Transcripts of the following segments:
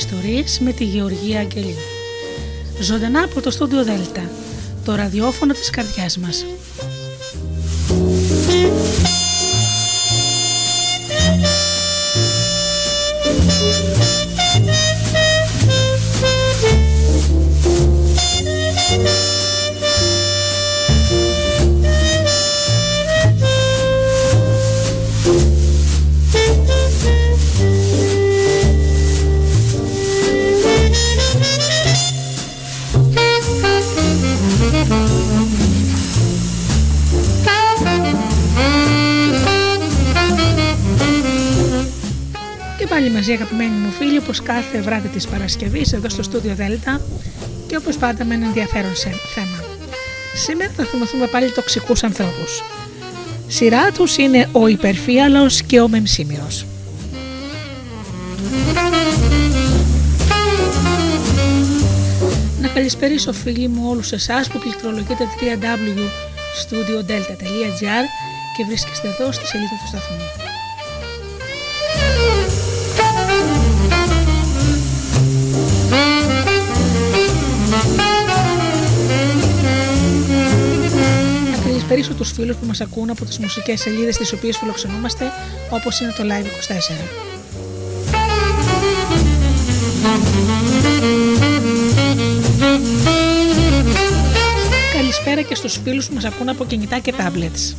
Ιστορίες» με τη Γεωργία Αγγελή. Ζωντανά από το στούντιο Δέλτα, το ραδιόφωνο της καρδιάς μας. Μαζί αγαπημένοι μου φίλοι όπως κάθε βράδυ της Παρασκευής εδώ στο στούντιο Δέλτα και όπως πάντα με ένα ενδιαφέρον σε- θέμα. Σήμερα θα θυμηθούμε πάλι τοξικούς ανθρώπους. Σειρά τους είναι ο υπερφύαλος και ο μεμσίμυρος. Να καλησπερίσω φίλοι μου όλους εσάς που πληκτρολογείτε www.studiodelta.gr και βρίσκεστε εδώ στη σελίδα του σταθμού. Να καλησπερίσω τους φίλους που μας ακούν από τις μουσικές σελίδες τις οποίες φιλοξενούμαστε όπως είναι το Live24. Καλησπέρα και στους φίλους που μας ακούν από κινητά και tablets.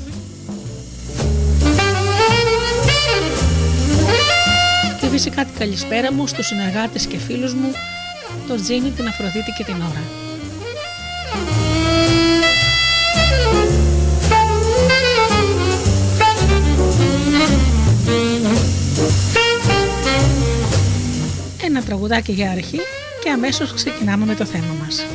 Και φυσικά την καλησπέρα μου στους συνεργάτες και φίλους μου, τον Τζίμι, την Αφροδίτη και την Ωρα. Τραγουδάκι για αρχή και αμέσως ξεκινάμε με το θέμα μας.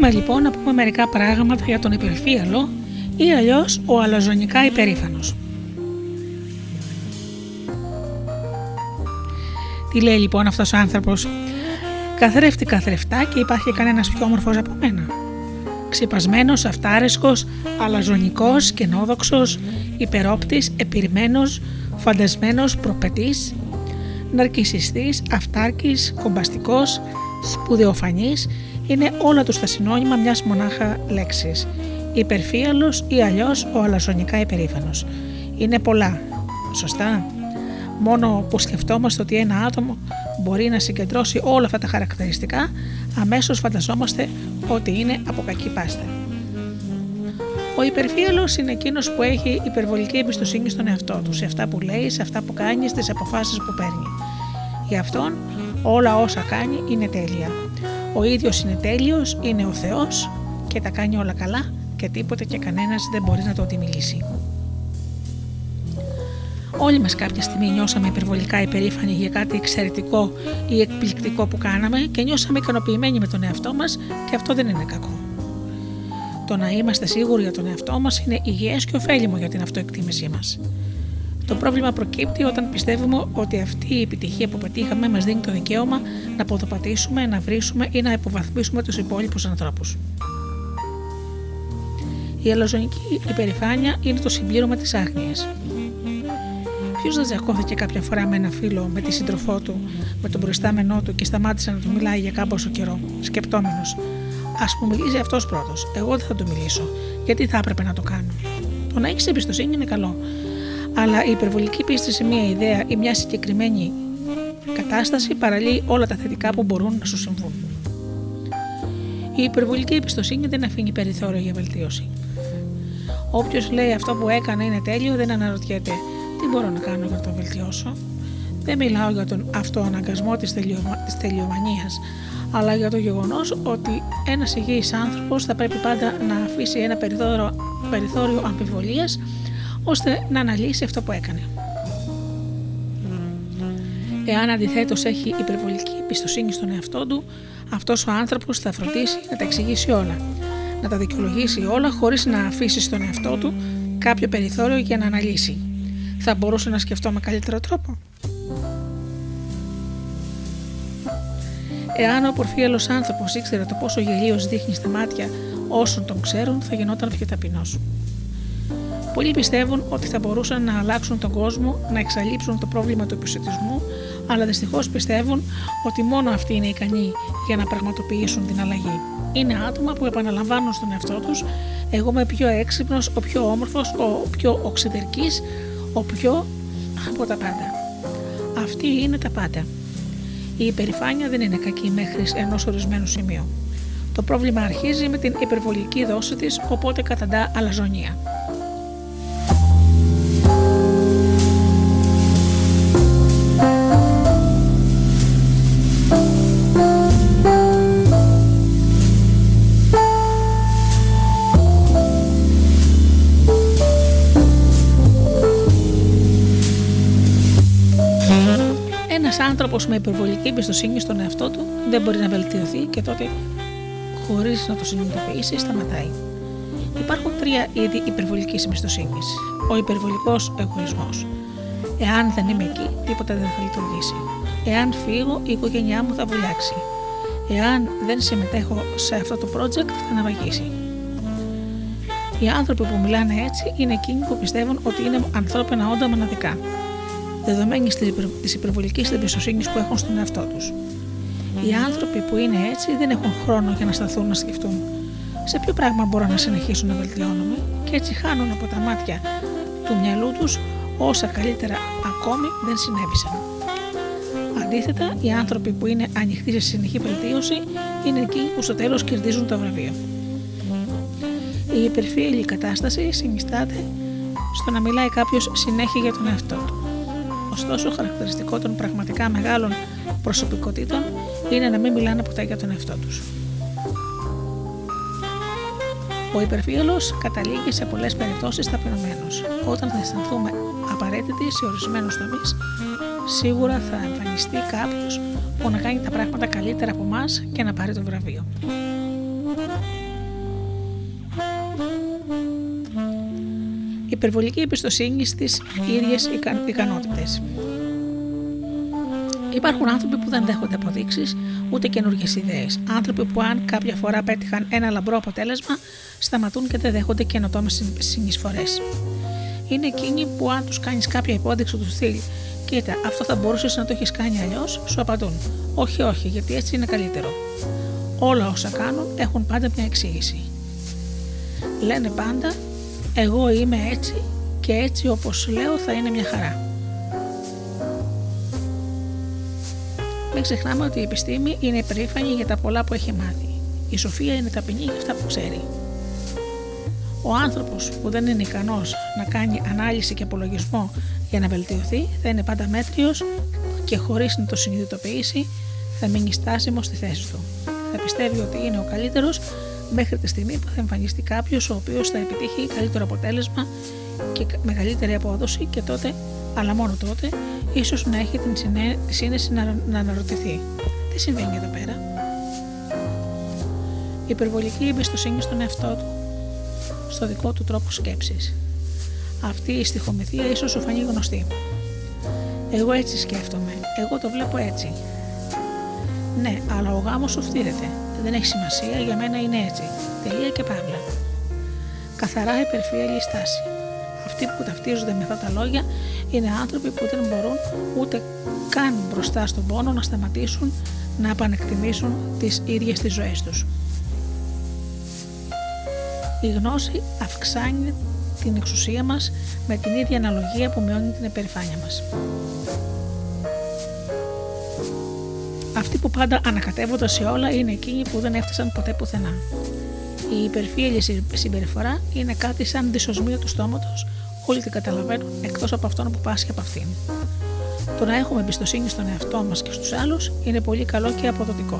Πάμε λοιπόν να πούμε μερικά πράγματα για τον υπερφύαλο ή αλλιώς ο αλαζονικά υπερήφανος. Τι λέει λοιπόν αυτός ο άνθρωπος; Καθρέφτη καθρεφτά και υπάρχει κανένας πιο όμορφος από μένα. Ξυπασμένος, αυτάρεσκος, αλαζονικός, κενόδοξος, υπερόπτης, επιρμένος, φαντασμένος, προπετής, ναρκισιστής, αυτάρκης, κομπαστικός, σπουδαιοφανής είναι όλα τους τα συνώνυμα μιας μονάχα λέξης. Υπερφύαλος ή αλλιώς ο αλαζονικά υπερήφανος. Είναι πολλά. Σωστά; Μόνο που σκεφτόμαστε ότι ένα άτομο μπορεί να συγκεντρώσει όλα αυτά τα χαρακτηριστικά, αμέσως φανταζόμαστε ότι είναι από κακή πάστα. Ο υπερφύαλος είναι εκείνος που έχει υπερβολική εμπιστοσύνη στον εαυτό του, σε αυτά που λέει, σε αυτά που κάνει, στις αποφάσεις που παίρνει. Γι' αυτόν όλα όσα κάνει είναι τέλεια. Ο ίδιος είναι τέλειος, είναι ο Θεός και τα κάνει όλα καλά και τίποτε και κανένας δεν μπορεί να το αντιμιλήσει. Όλοι μας κάποια στιγμή νιώσαμε υπερβολικά υπερήφανοι για κάτι εξαιρετικό ή εκπληκτικό που κάναμε και νιώσαμε ικανοποιημένοι με τον εαυτό μας και αυτό δεν είναι κακό. Το να είμαστε σίγουροι για τον εαυτό μας είναι υγιές και ωφέλιμο για την αυτοεκτίμησή μας. Το πρόβλημα προκύπτει όταν πιστεύουμε ότι αυτή η επιτυχία που πετύχαμε μας δίνει το δικαίωμα να ποδοπατήσουμε, να βρίσουμε ή να υποβαθμίσουμε τους υπόλοιπους ανθρώπους. Η αλαζονική υπερηφάνεια είναι το συμπλήρωμα της άγνοιας. Ποιος δεν τζακώθηκε κάποια φορά με ένα φίλο, με τη σύντροφό του, με τον προϊστάμενό του και σταμάτησε να του μιλάει για κάμποσο καιρό, σκεπτόμενος. Α μου μιλήσει αυτός πρώτος. Εγώ δεν θα του μιλήσω. Γιατί θα έπρεπε να το κάνω. Το να έχεις εμπιστοσύνη είναι καλό. Αλλά η υπερβολική πίστη σε μια ιδέα ή μια συγκεκριμένη κατάσταση παραλύει όλα τα θετικά που μπορούν να σου συμβούν. Η υπερβολική εμπιστοσύνη δεν αφήνει περιθώριο για βελτίωση. Όποιος λέει αυτό που έκανε είναι τέλειο, δεν αναρωτιέται τι μπορώ να κάνω για να το βελτιώσω; Δεν μιλάω για τον αυτοαναγκασμό της, τελειωμα... της τελειομανίας, αλλά για το γεγονός ότι ένας υγιής άνθρωπος θα πρέπει πάντα να αφήσει ένα περιθώριο, περιθώριο αμφιβολίας ώστε να αναλύσει αυτό που έκανε. Εάν αντιθέτως έχει υπερβολική εμπιστοσύνη στον εαυτό του, αυτός ο άνθρωπος θα φροντίσει να τα εξηγήσει όλα, να τα δικαιολογήσει όλα χωρίς να αφήσει στον εαυτό του κάποιο περιθώριο για να αναλύσει θα μπορούσα να σκεφτώ με καλύτερο τρόπο. Εάν ο πορφίαλο άνθρωπος ήξερε το πόσο γελίος δείχνει στα μάτια όσων τον ξέρουν, θα γινόταν πιο ταπεινός. Πολλοί πιστεύουν ότι θα μπορούσαν να αλλάξουν τον κόσμο, να εξαλείψουν το πρόβλημα του επισητισμού, αλλά δυστυχώς πιστεύουν ότι μόνο αυτοί είναι ικανοί για να πραγματοποιήσουν την αλλαγή. Είναι άτομα που επαναλαμβάνουν στον εαυτό τους: Εγώ είμαι πιο έξυπνος, ο πιο όμορφος, ο πιο οξυδερκής, ο πιο από τα πάντα. Αυτή είναι τα πάντα. Η υπερηφάνεια δεν είναι κακή μέχρι ενός ορισμένου σημείου. Το πρόβλημα αρχίζει με την υπερβολική δόση της, οπότε καταντά αλαζονία. Άνθρωπος με υπερβολική εμπιστοσύνη στον εαυτό του δεν μπορεί να βελτιωθεί και τότε, χωρίς να το συνειδητοποιήσει, σταματάει. Υπάρχουν τρία είδη υπερβολικής εμπιστοσύνης. Ο υπερβολικός εγωισμός. Εάν δεν είμαι εκεί, τίποτα δεν θα λειτουργήσει. Εάν φύγω, η οικογένειά μου θα βουλιάξει. Εάν δεν συμμετέχω σε αυτό το project, θα ναυαγίσει. Οι άνθρωποι που μιλάνε έτσι είναι εκείνοι που πιστεύουν ότι είναι ανθρώπινα όντα μοναδικά δεδομένης της υπερβολικής εμπιστοσύνης που έχουν στον εαυτό τους. Οι άνθρωποι που είναι έτσι δεν έχουν χρόνο για να σταθούν να σκεφτούν σε ποιο πράγμα μπορώ να συνεχίσουν να βελτιώνομαι και έτσι χάνουν από τα μάτια του μυαλού τους όσα καλύτερα ακόμη δεν συνέβησαν. Αντίθετα, οι άνθρωποι που είναι ανοιχτοί σε συνεχή βελτίωση είναι εκείνοι που στο τέλος κερδίζουν το βραβείο. Η υπερφύλη κατάσταση συνιστάται στο να μιλάει κάποιος συνέχεια για τον εαυτό του. Ωστόσο, χαρακτηριστικό των πραγματικά μεγάλων προσωπικότητων είναι να μην μιλάνε ποτέ για τον εαυτό τους. Ο υπερφύαλο καταλήγει σε πολλές περιπτώσεις ταπεινωμένος. Όταν θα αισθανθούμε απαραίτητοι σε ορισμένους τομείς, σίγουρα θα εμφανιστεί κάποιος που να κάνει τα πράγματα καλύτερα από εμάς και να πάρει το βραβείο. Υπερβολική εμπιστοσύνη στις ίδιες ικανότητες. Υπάρχουν άνθρωποι που δεν δέχονται αποδείξεις ούτε καινούργιες ιδέες. Άνθρωποι που, αν κάποια φορά πέτυχαν ένα λαμπρό αποτέλεσμα, σταματούν και δεν δέχονται καινοτόμες συνεισφορές. Είναι εκείνοι που, αν τους κάνεις κάποια υπόδειξη του στυλ, κοίτα, αυτό θα μπορούσες να το έχεις κάνει αλλιώς, σου απαντούν. Όχι, όχι, γιατί έτσι είναι καλύτερο. Όλα όσα κάνουν έχουν πάντα μια εξήγηση. Λένε πάντα, εγώ είμαι έτσι και έτσι όπως λέω θα είναι μια χαρά. Μην ξεχνάμε ότι η επιστήμη είναι περήφανη για τα πολλά που έχει μάθει. Η σοφία είναι ταπεινή για αυτά που ξέρει. Ο άνθρωπος που δεν είναι ικανός να κάνει ανάλυση και απολογισμό για να βελτιωθεί θα είναι πάντα μέτριος και χωρίς να το συνειδητοποιήσει θα μείνει στάσιμος στη θέση του. Θα πιστεύει ότι είναι ο καλύτερος μέχρι τη στιγμή που θα εμφανιστεί κάποιος ο οποίος θα επιτύχει καλύτερο αποτέλεσμα και μεγαλύτερη απόδοση και τότε, αλλά μόνο τότε, ίσως να έχει την σύνεση να, να αναρωτηθεί. Τι συμβαίνει εδώ πέρα; Η υπερβολική εμπιστοσύνη στον εαυτό του, στο δικό του τρόπο σκέψης. Αυτή η στοιχομηθεία ίσως σου φανεί γνωστή. Εγώ έτσι σκέφτομαι, εγώ το βλέπω έτσι. Ναι, αλλά ο γάμος σου φτύρεται. Δεν έχει σημασία, για μένα είναι έτσι. Τελεία και παύλα. Καθαρά υπερφύαλη στάση. Αυτοί που ταυτίζονται με αυτά τα λόγια είναι άνθρωποι που δεν μπορούν ούτε καν μπροστά στον πόνο να σταματήσουν να επανεκτιμήσουν τις ίδιες τις ζωές τους. Η γνώση αυξάνει την εξουσία μας με την ίδια αναλογία που μειώνει την υπερηφάνεια μας. Αυτοί που πάντα ανακατεύονται σε όλα είναι εκείνοι που δεν έφτασαν ποτέ πουθενά. Η υπερφύελη συμπεριφορά είναι κάτι σαν δυσοσμία του στόματος, όλοι την καταλαβαίνουν εκτός από αυτόν που πάσχει από αυτήν. Το να έχουμε εμπιστοσύνη στον εαυτό μας και στους άλλους είναι πολύ καλό και αποδοτικό.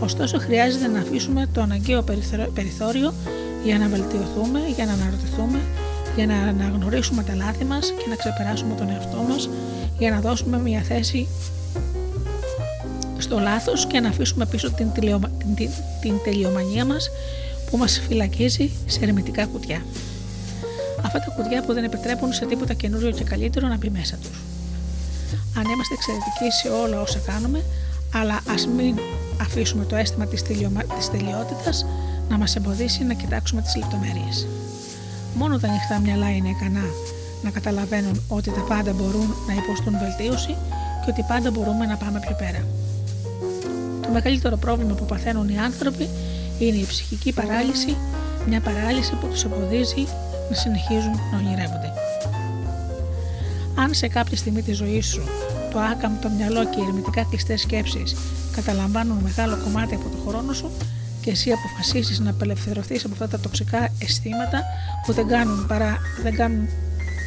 Ωστόσο, χρειάζεται να αφήσουμε το αναγκαίο περιθώριο για να βελτιωθούμε, για να αναρωτηθούμε, για να αναγνωρίσουμε τα λάθη μας και να ξεπεράσουμε τον εαυτό μας, για να δώσουμε μια θέση στο λάθος και να αφήσουμε πίσω την, τελειομα... την, την τελειομανία μας που μας φυλακίζει σε ερμητικά κουτιά. Αυτά τα κουτιά που δεν επιτρέπουν σε τίποτα καινούριο και καλύτερο να μπει μέσα τους. Αν είμαστε εξαιρετικοί σε όλα όσα κάνουμε, αλλά ας μην αφήσουμε το αίσθημα της, τελειομα... της τελειότητας να μας εμποδίσει να κοιτάξουμε τις λεπτομέρειες. Μόνο τα ανοιχτά μυαλά είναι ικανά να καταλαβαίνουν ότι τα πάντα μπορούν να υποστούν βελτίωση και ότι πάντα μπορούμε να πάμε πιο πέρα. Το μεγαλύτερο πρόβλημα που παθαίνουν οι άνθρωποι είναι η ψυχική παράλυση, μια παράλυση που τους εμποδίζει να συνεχίζουν να ονειρεύονται. Αν σε κάποια στιγμή της ζωής σου το άκαμπτο μυαλό και οι ερμητικά κλειστές σκέψεις καταλαμβάνουν μεγάλο κομμάτι από το χρόνο σου, και εσύ αποφασίσεις να απελευθερωθείς από αυτά τα τοξικά αισθήματα που δεν κάνουν παρά, δεν κάνουν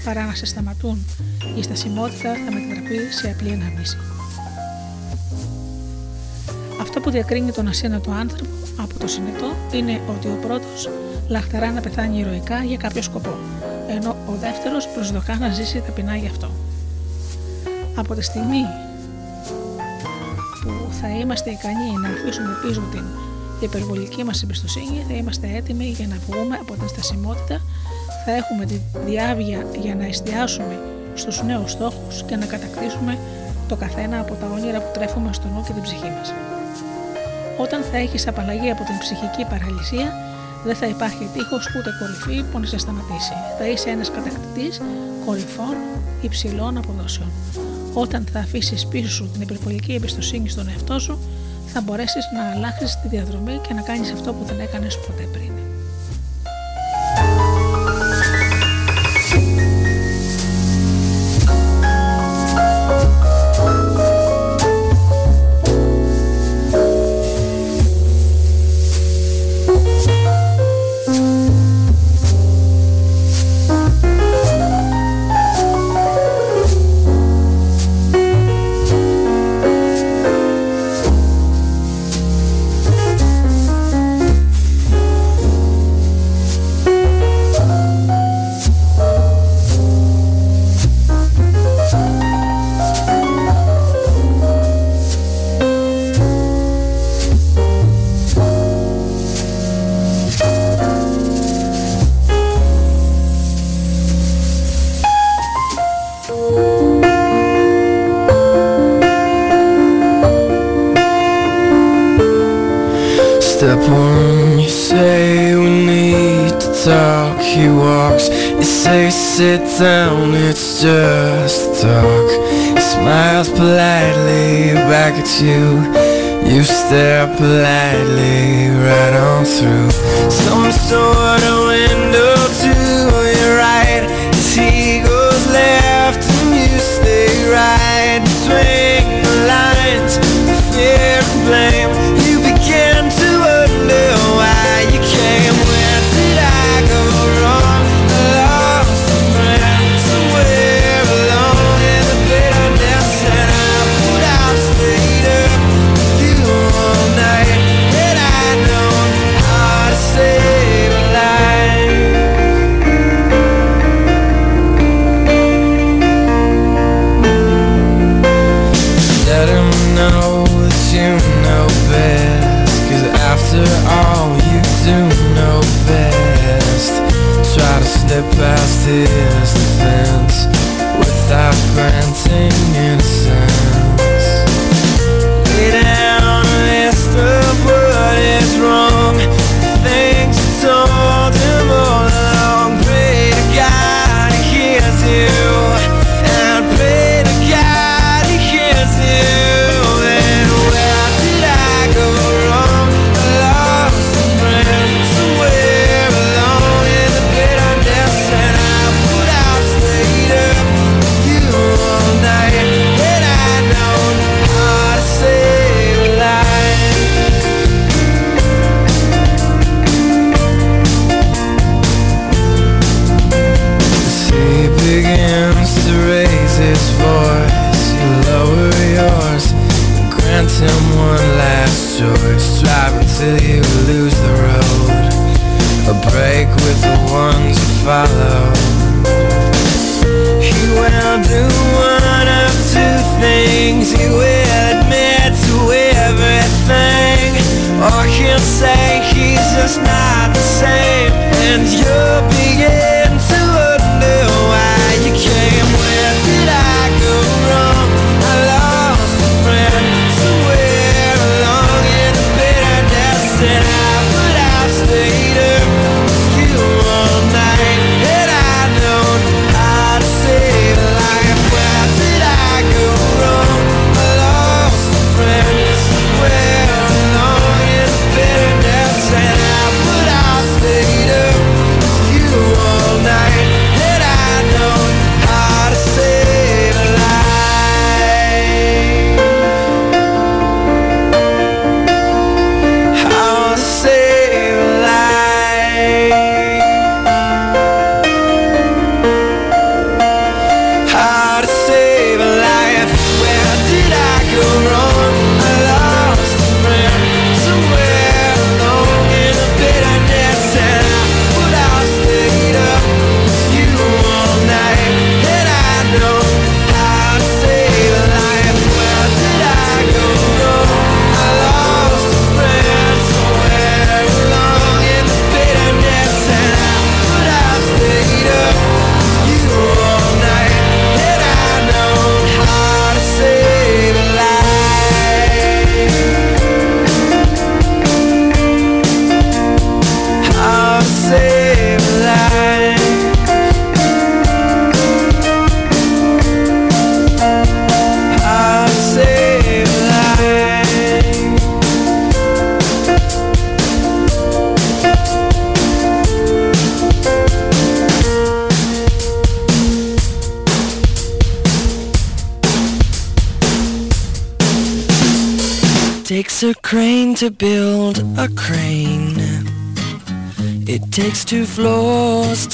παρά να σε σταματούν, η στασιμότητα θα μετατραπείς σε απλή ενάμιση. Αυτό που διακρίνει τον ασύνατο άνθρωπο από το συνετό είναι ότι ο πρώτος λαχταρά να πεθάνει ηρωικά για κάποιο σκοπό, ενώ ο δεύτερος προσδοκά να ζήσει ταπεινά γι' αυτό. Από τη στιγμή που θα είμαστε ικανοί να αφήσουμε πίσω την υπερβολική μας εμπιστοσύνη θα είμαστε έτοιμοι για να βγούμε από την στασιμότητα, θα έχουμε τη διάβια για να εστιάσουμε στους νέους στόχους και να κατακτήσουμε το καθένα από τα όνειρα που τρέφουμε στο νου και την ψυχή μας. Όταν θα έχεις απαλλαγή από την ψυχική παραλυσία, δεν θα υπάρχει τείχος ούτε κορυφή που να σε σταματήσει. Θα είσαι ένας κατακτητής κορυφών υψηλών αποδόσεων. Όταν θα αφήσεις πίσω σου την υπερβολική εμπιστοσύνη στον εαυτό σου, θα μπορέσεις να αλλάξεις τη διαδρομή και να κάνεις αυτό που δεν έκανες ποτέ πριν.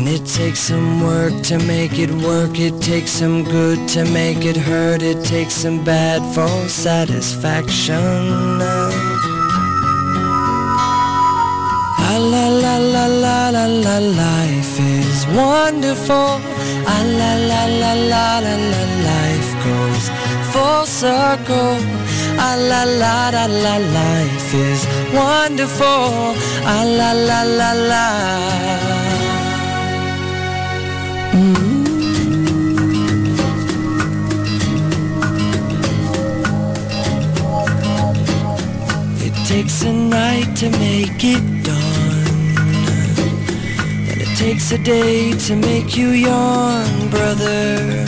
And it takes some work to make it work, it takes some good to make it hurt, it takes some bad for satisfaction. La la la la la la la life is wonderful. La la la la la la la life goes full circle. La la la la la life is wonderful. La la la la la. Make it. And it takes a day to make you yawn, brother.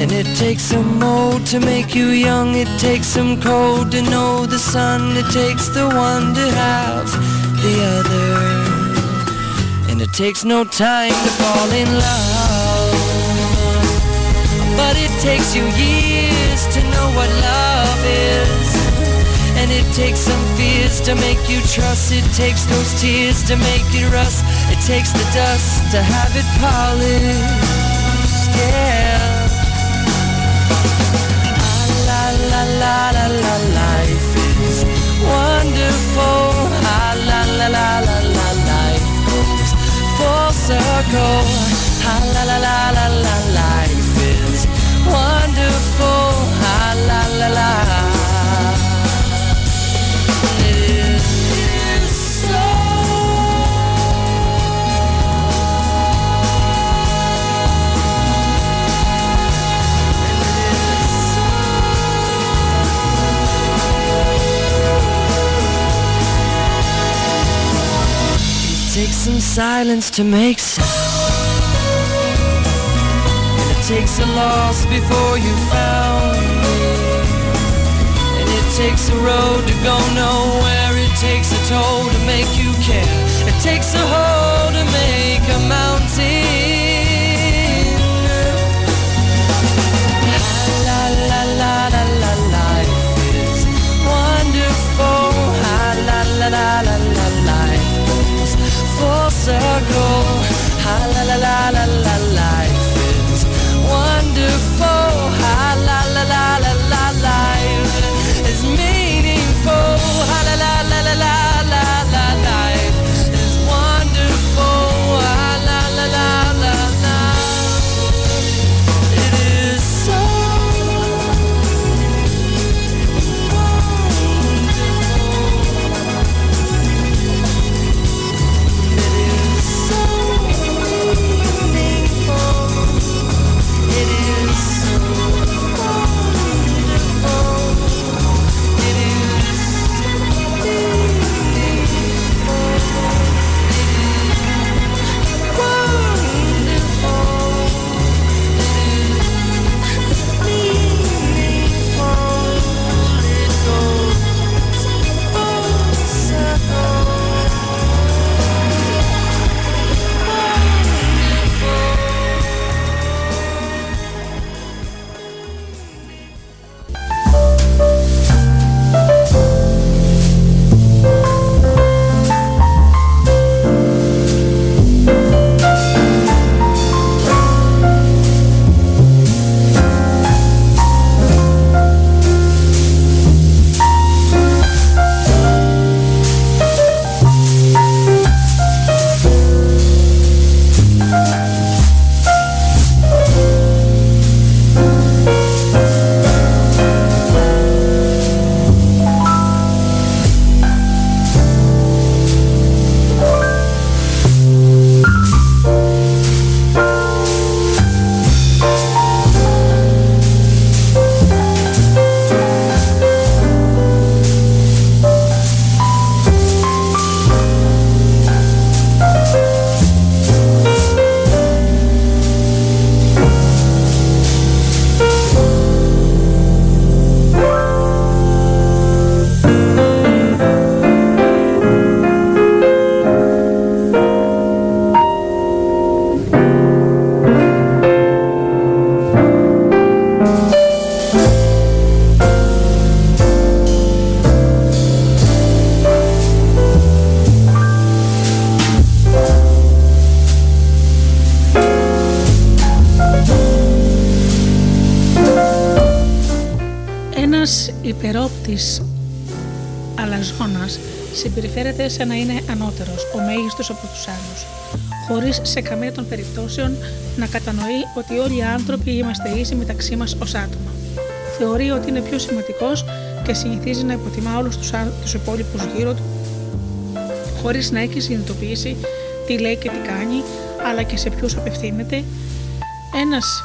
And it takes some old to make you young. It takes some cold to know the sun. It takes the one to have the other. And it takes no time to fall in love. But it takes you years to know what love is. It takes some fears to make you trust. It takes those tears to make it rust. It takes the dust to have it polished. Yeah. Ah, la la la la la life is wonderful. Ah, la la la la la life goes full circle. Ah, la la la la la life is wonderful. Some silence to make sound. And it takes a loss before you found it. And it takes a road to go nowhere. It takes a toll to make you care. It takes a hole to make a mountain. Circle. Ah, la la la la la life is wonderful. Συμπεριφέρεται σαν να είναι ανώτερος, ο μέγιστος από τους άλλους, χωρίς σε καμία των περιπτώσεων να κατανοεί ότι όλοι οι άνθρωποι είμαστε ίσοι μεταξύ μας ως άτομα. θεωρεί ότι είναι πιο σημαντικός και συνηθίζει να υποτιμά όλους τους υπόλοιπους γύρω του, χωρίς να έχει συνειδητοποιήσει τι λέει και τι κάνει, αλλά και σε ποιους απευθύνεται. Ένας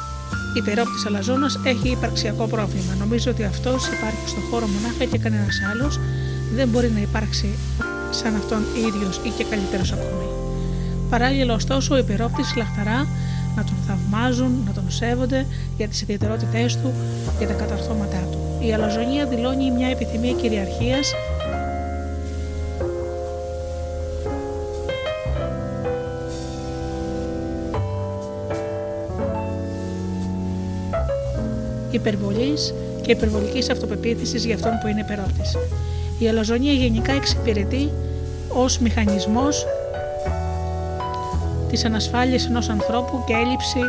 υπερόπτης αλαζόνας έχει υπαρξιακό πρόβλημα. Νομίζω ότι αυτός υπάρχει στον χώρο μονάχα και κανένας άλλος δεν μπορεί να υπάρξει σαν αυτόν ίδιος ή και καλύτερος ακόμη. Παράλληλα, ωστόσο, ο υπερόπτης λαχταρά να τον θαυμάζουν, να τον σέβονται για τις ιδιαιτερότητές του και τα καταρθώματά του. Η αλαζονία δηλώνει μια επιθυμία κυριαρχίας υπερβολής και υπερβολικής αυτοπεποίθησης για αυτόν που είναι υπερόπτης. Η αλαζονία γενικά εξυπηρετεί ως μηχανισμός της ανασφάλειας ενός ανθρώπου και έλλειψη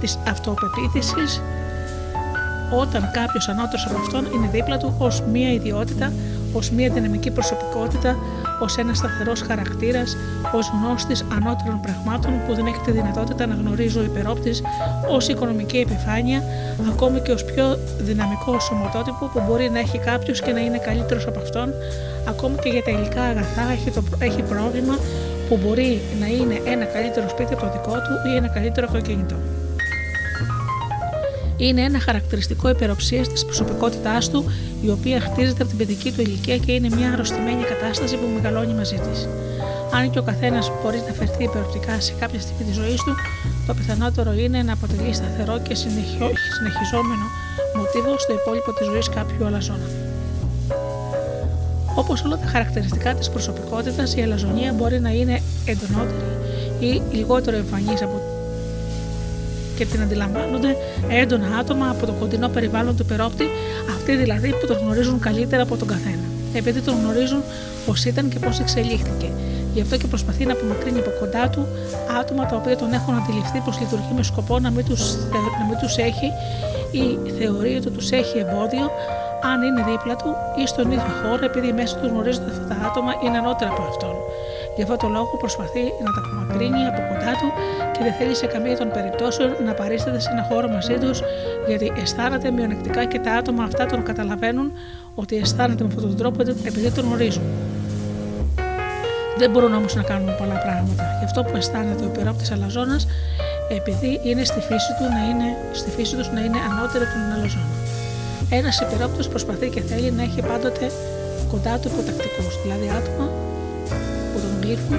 της αυτοπεποίθησης όταν κάποιος ανώτερος από αυτόν είναι δίπλα του ως μία ιδιότητα, ως μία δυναμική προσωπικότητα, ως ένας σταθερός χαρακτήρας, ως γνώστης ανώτερων πραγμάτων που δεν έχει τη δυνατότητα να γνωρίζει ο υπερόπτης, ως οικονομική επιφάνεια, ακόμη και ως πιο δυναμικό σωματότυπο που μπορεί να έχει κάποιος και να είναι καλύτερος από αυτόν, ακόμη και για τα υλικά αγαθά έχει, το, έχει πρόβλημα που μπορεί να είναι ένα καλύτερο σπίτι από το δικό του ή ένα καλύτερο αυτοκίνητο. Είναι ένα χαρακτηριστικό υπεροψίας της προσωπικότητάς του, η οποία χτίζεται από την παιδική του ηλικία και είναι μια αρρωστημένη κατάσταση που μεγαλώνει μαζί της. Αν και ο καθένας μπορεί να φερθεί υπεροπτικά σε κάποια στιγμή της ζωής του, το πιθανότερο είναι να αποτελεί σταθερό και συνεχιζόμενο μοτίβο στο υπόλοιπο της ζωής κάποιου αλαζόνα. Όπως όλα τα χαρακτηριστικά της προσωπικότητας, η αλαζονία μπορεί να είναι εντονότερη ή λιγότερο εμφανής από και την αντιλαμβάνονται έντονα άτομα από το κοντινό περιβάλλον του υπερόπτη, αυτοί δηλαδή που τον γνωρίζουν καλύτερα από τον καθένα, επειδή τον γνωρίζουν πώς ήταν και πώς εξελίχθηκε. Γι' αυτό και προσπαθεί να απομακρύνει από κοντά του άτομα τα οποία τον έχουν αντιληφθεί πως λειτουργεί με σκοπό να μην τους έχει ή θεωρεί ότι τους έχει εμπόδιο αν είναι δίπλα του ή στον ίδιο χώρο, επειδή μέσα τους γνωρίζονται αυτά τα άτομα είναι ανώτερα από αυτόν. Γι' αυτό το λόγο προσπαθεί να τα απομακρύνει από κοντά του και δεν θέλει σε καμία των περιπτώσεων να παρίσταται σε ένα χώρο μαζί τους, γιατί αισθάνεται μειονεκτικά και τα άτομα αυτά τον καταλαβαίνουν ότι αισθάνεται με αυτόν τον τρόπο επειδή τον γνωρίζουν. Δεν μπορούν όμως να κάνουν πολλά πράγματα. Γι' αυτό που αισθάνεται ο υπερόπτη Αλαζόνας, επειδή είναι στη φύση του να είναι, στη φύση τους να είναι ανώτερο από τον Αλαζόνα. Ένας υπερόπτο προσπαθεί και θέλει να έχει πάντοτε κοντά του υποτακτικούς, δηλαδή άτομα που τον γλύφουν,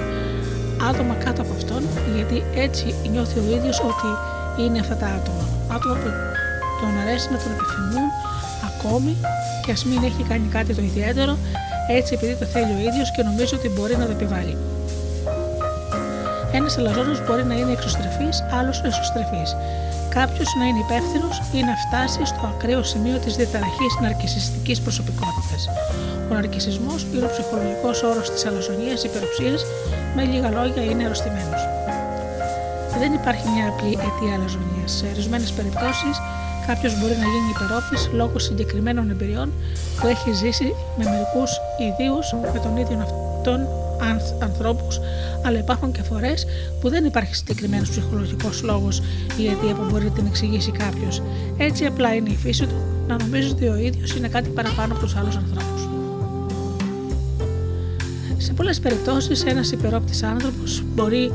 άτομα κάτω από αυτόν, γιατί έτσι νιώθει ο ίδιος ότι είναι αυτά τα άτομα. Άτομα που τον αρέσει να τον επιθυμούν ακόμη και ας μην έχει κάνει κάτι το ιδιαίτερο, έτσι επειδή το θέλει ο ίδιος και νομίζει ότι μπορεί να το επιβάλλει. Ένας αλαζόνος μπορεί να είναι εξωστρεφής, άλλος εσωστρεφής κάποιος να είναι υπεύθυνος ή να φτάσει στο ακραίο σημείο της διαταραχής ναρκισιστικής προσωπικότητας. Ο ναρκισισμό είναι ο ψυχολογικό όρος της αλαζονίας υπεροψίας, με λίγα λόγια είναι αρρωστημένος. Δεν υπάρχει μια απλή αιτία αλαζονίας. Σε ορισμένες περιπτώσεις, κάποιος μπορεί να γίνει υπερόπτη λόγω συγκεκριμένων εμπειριών που έχει ζήσει με μερικούς ιδίους με τον ίδιο αυτόν ανθρώπους, αλλά υπάρχουν και φορές που δεν υπάρχει συγκεκριμένος ψυχολογικός λόγος ή αιτία που μπορεί να την εξηγήσει κάποιος. Έτσι απλά είναι η φύση του να νομίζεις ότι ο ίδιος είναι κάτι παραπάνω από τους άλλους ανθρώπους. Σε πολλές περιπτώσεις, ένας υπερόπτης άνθρωπος μπορεί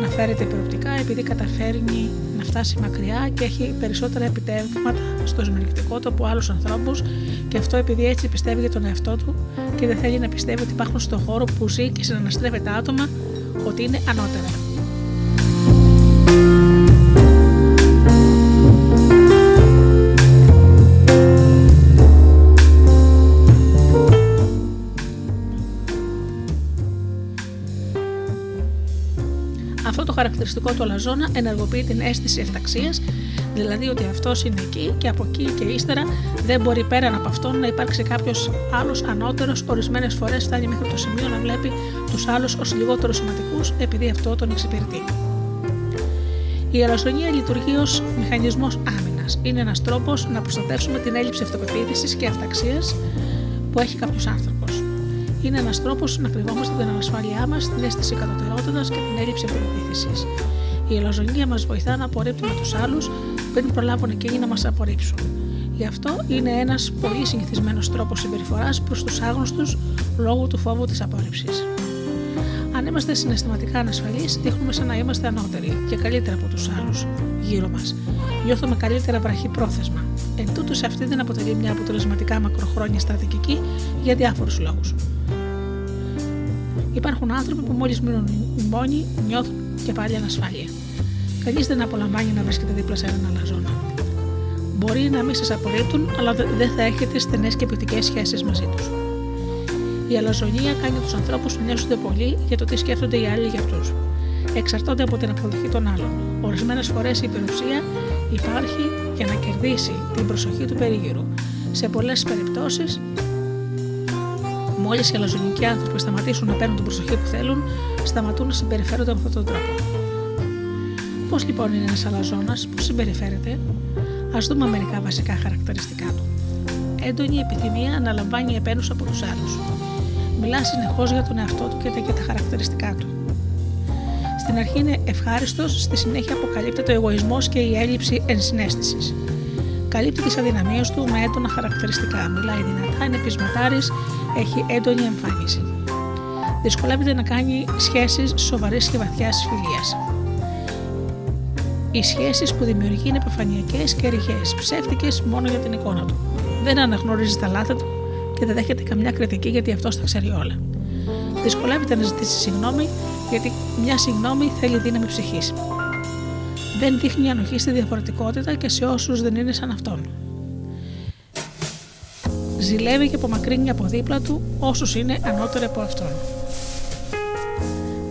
να φέρεται υπεροπτικά επειδή καταφέρνει να φτάσει μακριά και έχει περισσότερα επιτεύγματα στο ζωναλιστικό του από άλλους ανθρώπους και αυτό επειδή έτσι πιστεύει για τον εαυτό του και δεν θέλει να πιστεύει ότι υπάρχουν στον χώρο που ζει και συναναστρέφεται άτομα ότι είναι ανώτερα. Χαρακτηριστικό του αλαζόνα ενεργοποιεί την αίσθηση ευταξία δηλαδή ότι αυτός είναι εκεί και από εκεί και ύστερα δεν μπορεί πέραν από αυτόν να υπάρξει κάποιος άλλος ανώτερος. Ορισμένες φορές φτάνει μέχρι το σημείο να βλέπει τους άλλους ως λιγότερο σημαντικού επειδή αυτό τον εξυπηρετεί. Η αλαζονία λειτουργεί ως μηχανισμός άμυνας. Είναι ένας τρόπος να προστατεύσουμε την έλλειψη αυτοπεποίθησης και αυταξίας που έχει κάποιος άνθρωπος. Είναι ένας τρόπος να κρυβόμαστε την ανασφάλειά μας, την αίσθηση κατωτερότητας και την έλλειψη αυτοπεποίθησης. Η ελαζονία μας βοηθά να απορρίπτουμε τους άλλους πριν προλάβουν εκείνοι να μας απορρίψουν. Γι' αυτό είναι ένας πολύ συνηθισμένος τρόπος συμπεριφοράς προς τους άγνωστους λόγω του φόβου της απόρριψης. Αν είμαστε συναισθηματικά ανασφαλείς, δείχνουμε σαν να είμαστε ανώτεροι και καλύτερα από τους άλλους γύρω μας. Νιώθουμε καλύτερα βραχή πρόθεσμα. Εν τούτου, αυτή δεν αποτελεί μια αποτελεσματικά μακροχρόνια στρατηγική για διάφορους λόγους. Υπάρχουν άνθρωποι που μόλις μείνουν μόνοι νιώθουν και πάλι ανασφάλεια. Κανείς δεν απολαμβάνει να βρίσκεται δίπλα σε έναν αλαζόνα. Μπορεί να μην σας απορρίπτουν, αλλά δεν θα έχετε στενές και ποιοτικές σχέσεις μαζί τους. Η αλαζονία κάνει τους ανθρώπους να νοιάζονται πολύ για το τι σκέφτονται οι άλλοι για αυτούς. Εξαρτώνται από την αποδοχή των άλλων. Ορισμένες φορές η υπερουσία υπάρχει για να κερδίσει την προσοχή του περίγυρου. Σε πολλές περιπτώσεις, μόλις οι αλαζονικοί άνθρωποι σταματήσουν να παίρνουν την προσοχή που θέλουν, σταματούν να συμπεριφέρονται με αυτόν τον τρόπο. Πώς λοιπόν είναι ένας αλαζόνας, πώς συμπεριφέρεται, ας δούμε μερικά βασικά χαρακτηριστικά του. Έντονη επιθυμία να λαμβάνει επένους από τους άλλους. Μιλά συνεχώς για τον εαυτό του και τα, τα χαρακτηριστικά του. Στην αρχή είναι ευχάριστος, στη συνέχεια αποκαλύπτεται ο εγωισμός και η έλλειψη ενσυναίσθησης. Καλύπτει τις αδυναμίες του με έντονα χαρακτηριστικά. Μιλάει δυνατά, είναι πεισματάρης, έχει έντονη εμφάνιση. Δυσκολεύεται να κάνει σχέσεις σοβαρή και βαθιάς φιλίας. Οι σχέσεις που δημιουργεί είναι επιφανειακέ και ρηχές, ψεύτικες μόνο για την εικόνα του. Δεν αναγνωρίζει τα λάθη του και δεν δέχεται καμιά κριτική γιατί αυτός τα ξέρει όλα. Δυσκολεύεται να ζητήσει συγγνώμη γιατί μια συγγνώμη θέλει δύναμη ψυχής. Δεν δείχνει ανοχή στη διαφορετικότητα και σε όσους δεν είναι σαν αυτόν. Ζηλεύει και απομακρύνει από δίπλα του όσους είναι ανώτεροι από αυτόν.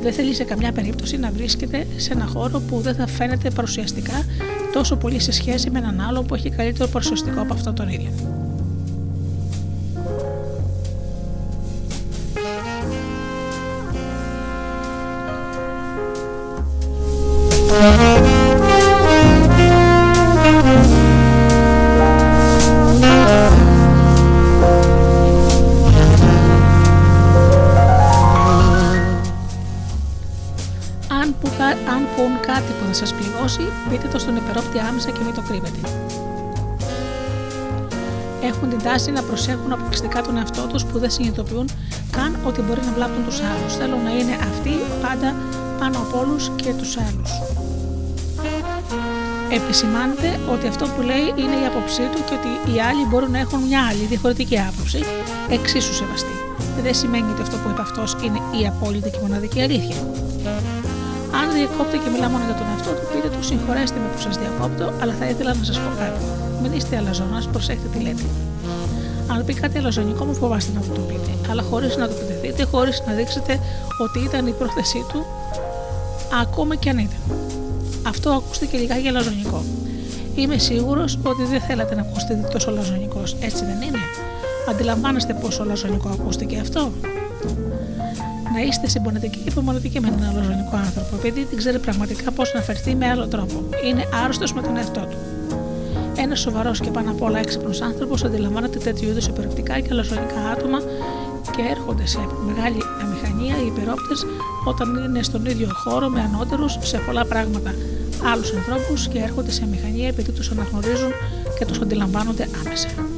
Δεν θέλει σε καμιά περίπτωση να βρίσκεται σε ένα χώρο που δεν θα φαίνεται παρουσιαστικά τόσο πολύ σε σχέση με έναν άλλο που έχει καλύτερο παρουσιαστικό από αυτό τον ίδιο. Και μην το κρύβετε. Έχουν την τάση να προσέχουν αποκλειστικά τον εαυτό τους που δεν συνειδητοποιούν καν ότι μπορεί να βλάπτουν τους άλλους. Θέλουν να είναι αυτοί πάντα πάνω από όλους και τους άλλους. Επισημάνεται ότι αυτό που λέει είναι η άποψή του και ότι οι άλλοι μπορούν να έχουν μια άλλη διαφορετική άποψη, εξίσου σεβαστή. Δεν σημαίνει ότι αυτό που είπε αυτός είναι η απόλυτη και μοναδική αλήθεια. Αν διακόπτω και μιλά μόνο για τον εαυτό του, πείτε του συγχωρέστε με που σας διακόπτω, αλλά θα ήθελα να σας πω κάτι. Μην είστε αλαζόνας, προσέχετε τι λέτε. Αν πει κάτι αλαζονικό, μου φοβάστε να το πείτε, αλλά χωρίς να το επιτεθείτε, χωρίς να δείξετε ότι ήταν η πρόθεσή του, ακόμα και αν ήταν. Αυτό ακούστηκε λιγάκι αλαζονικό. Είμαι σίγουρος ότι δεν θέλατε να ακούσετε τόσο λαζονικό, έτσι δεν είναι; Αντιλαμβάνεστε πόσο λαζονικό ακούστηκε αυτό; Να είστε συμπονετικοί και υπομονετικοί με έναν άλλο ζωνικό άνθρωπο, επειδή δεν ξέρει πραγματικά πώς να φερθεί με άλλο τρόπο. Είναι άρρωστος με τον εαυτό του. Ένας σοβαρός και πάνω απ' όλα έξυπνος άνθρωπος αντιλαμβάνεται τέτοιου είδους υπεροπτικά και αλαζονικά άτομα και έρχονται σε μεγάλη αμηχανία οι υπερόπτες όταν είναι στον ίδιο χώρο με ανώτερους σε πολλά πράγματα άλλους ανθρώπους και έρχονται σε αμηχανία επειδή τους αναγνωρίζουν και τους αντιλαμβάνονται άμεσα.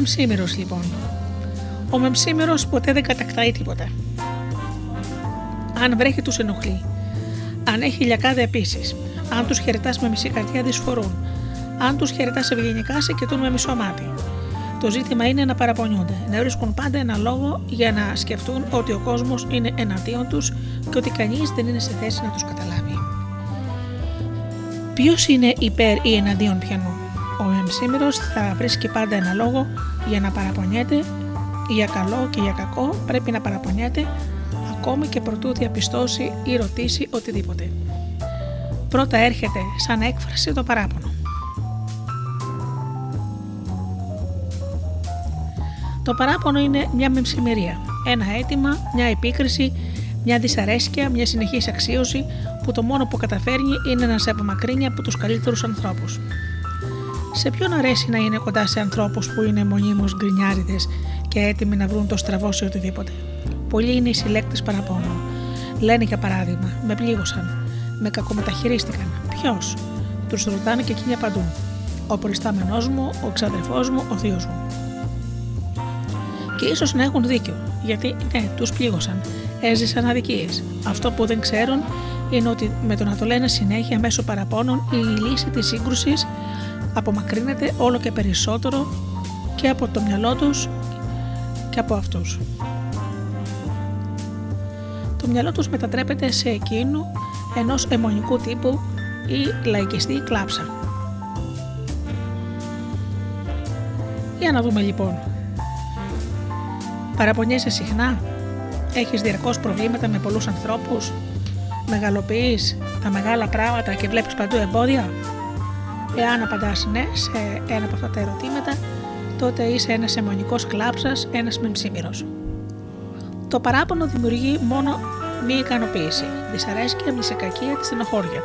Ο Μεμσίμηρο λοιπόν. Ο Μεμσίμηρο ποτέ δεν κατακτάει τίποτα. Αν βρέχει, τους ενοχλεί. Αν έχει λιακάδα επίσης. Αν τους χαιρετάς με μισή καρδιά, δυσφορούν. Αν τους χαιρετάς ευγενικά, σε κοιτούν με μισό μάτι. Το ζήτημα είναι να παραπονιούνται, να βρίσκουν πάντα ένα λόγο για να σκεφτούν ότι ο κόσμος είναι εναντίον τους και ότι κανείς δεν είναι σε θέση να τους καταλάβει. Ποιος είναι υπέρ ή εναντίον πιανού; Ο εμσήμερο θα βρίσκει πάντα ένα λόγο για να παραπονιέται, για καλό και για κακό πρέπει να παραπονιέται ακόμη και προτού διαπιστώσει ή ρωτήσει οτιδήποτε. Πρώτα έρχεται σαν έκφραση το παράπονο. Το παράπονο είναι μια μεμψημερία, ένα αίτημα, μια επίκριση, μια δυσαρέσκεια, μια συνεχής αξίωση που το μόνο που καταφέρνει είναι να σε απομακρύνει από τους καλύτερους ανθρώπους. Σε ποιον αρέσει να είναι κοντά σε ανθρώπους που είναι μονίμως γκρινιάριδες και έτοιμοι να βρουν το στραβό σε οτιδήποτε; Πολλοί είναι οι συλλέκτες παραπώνων. Λένε για παράδειγμα, με πλήγωσαν, με κακομεταχειρίστηκαν. Ποιος, τους ρωτάνε και εκείνοι απαντούν. Ο προϊστάμενός μου, ο ξαδερφός μου, ο θείος μου. Και ίσως να έχουν δίκιο, γιατί ναι, τους πλήγωσαν, έζησαν αδικίες. Αυτό που δεν ξέρουν είναι ότι με το να το λένε συνέχεια μέσω παραπώνων η λύση της σύγκρουσης απομακρύνεται όλο και περισσότερο και από το μυαλό τους και από αυτούς. Το μυαλό τους μετατρέπεται σε εκείνο ενός αιμονικού τύπου ή λαϊκιστή κλάψα. Για να δούμε λοιπόν. Παραπονιέσαι συχνά, έχεις διαρκώς προβλήματα με πολλούς ανθρώπους, μεγαλοποιείς τα μεγάλα πράγματα και βλέπεις παντού εμπόδια; Εάν απαντάς ναι σε ένα από αυτά τα ερωτήματα, τότε είσαι ένας αιμονικός κλάψας, ένας μεμψίμηρος. Το παράπονο δημιουργεί μόνο μία ικανοποίηση, δυσαρέσκεια, μισεκακία τη στενοχώρια.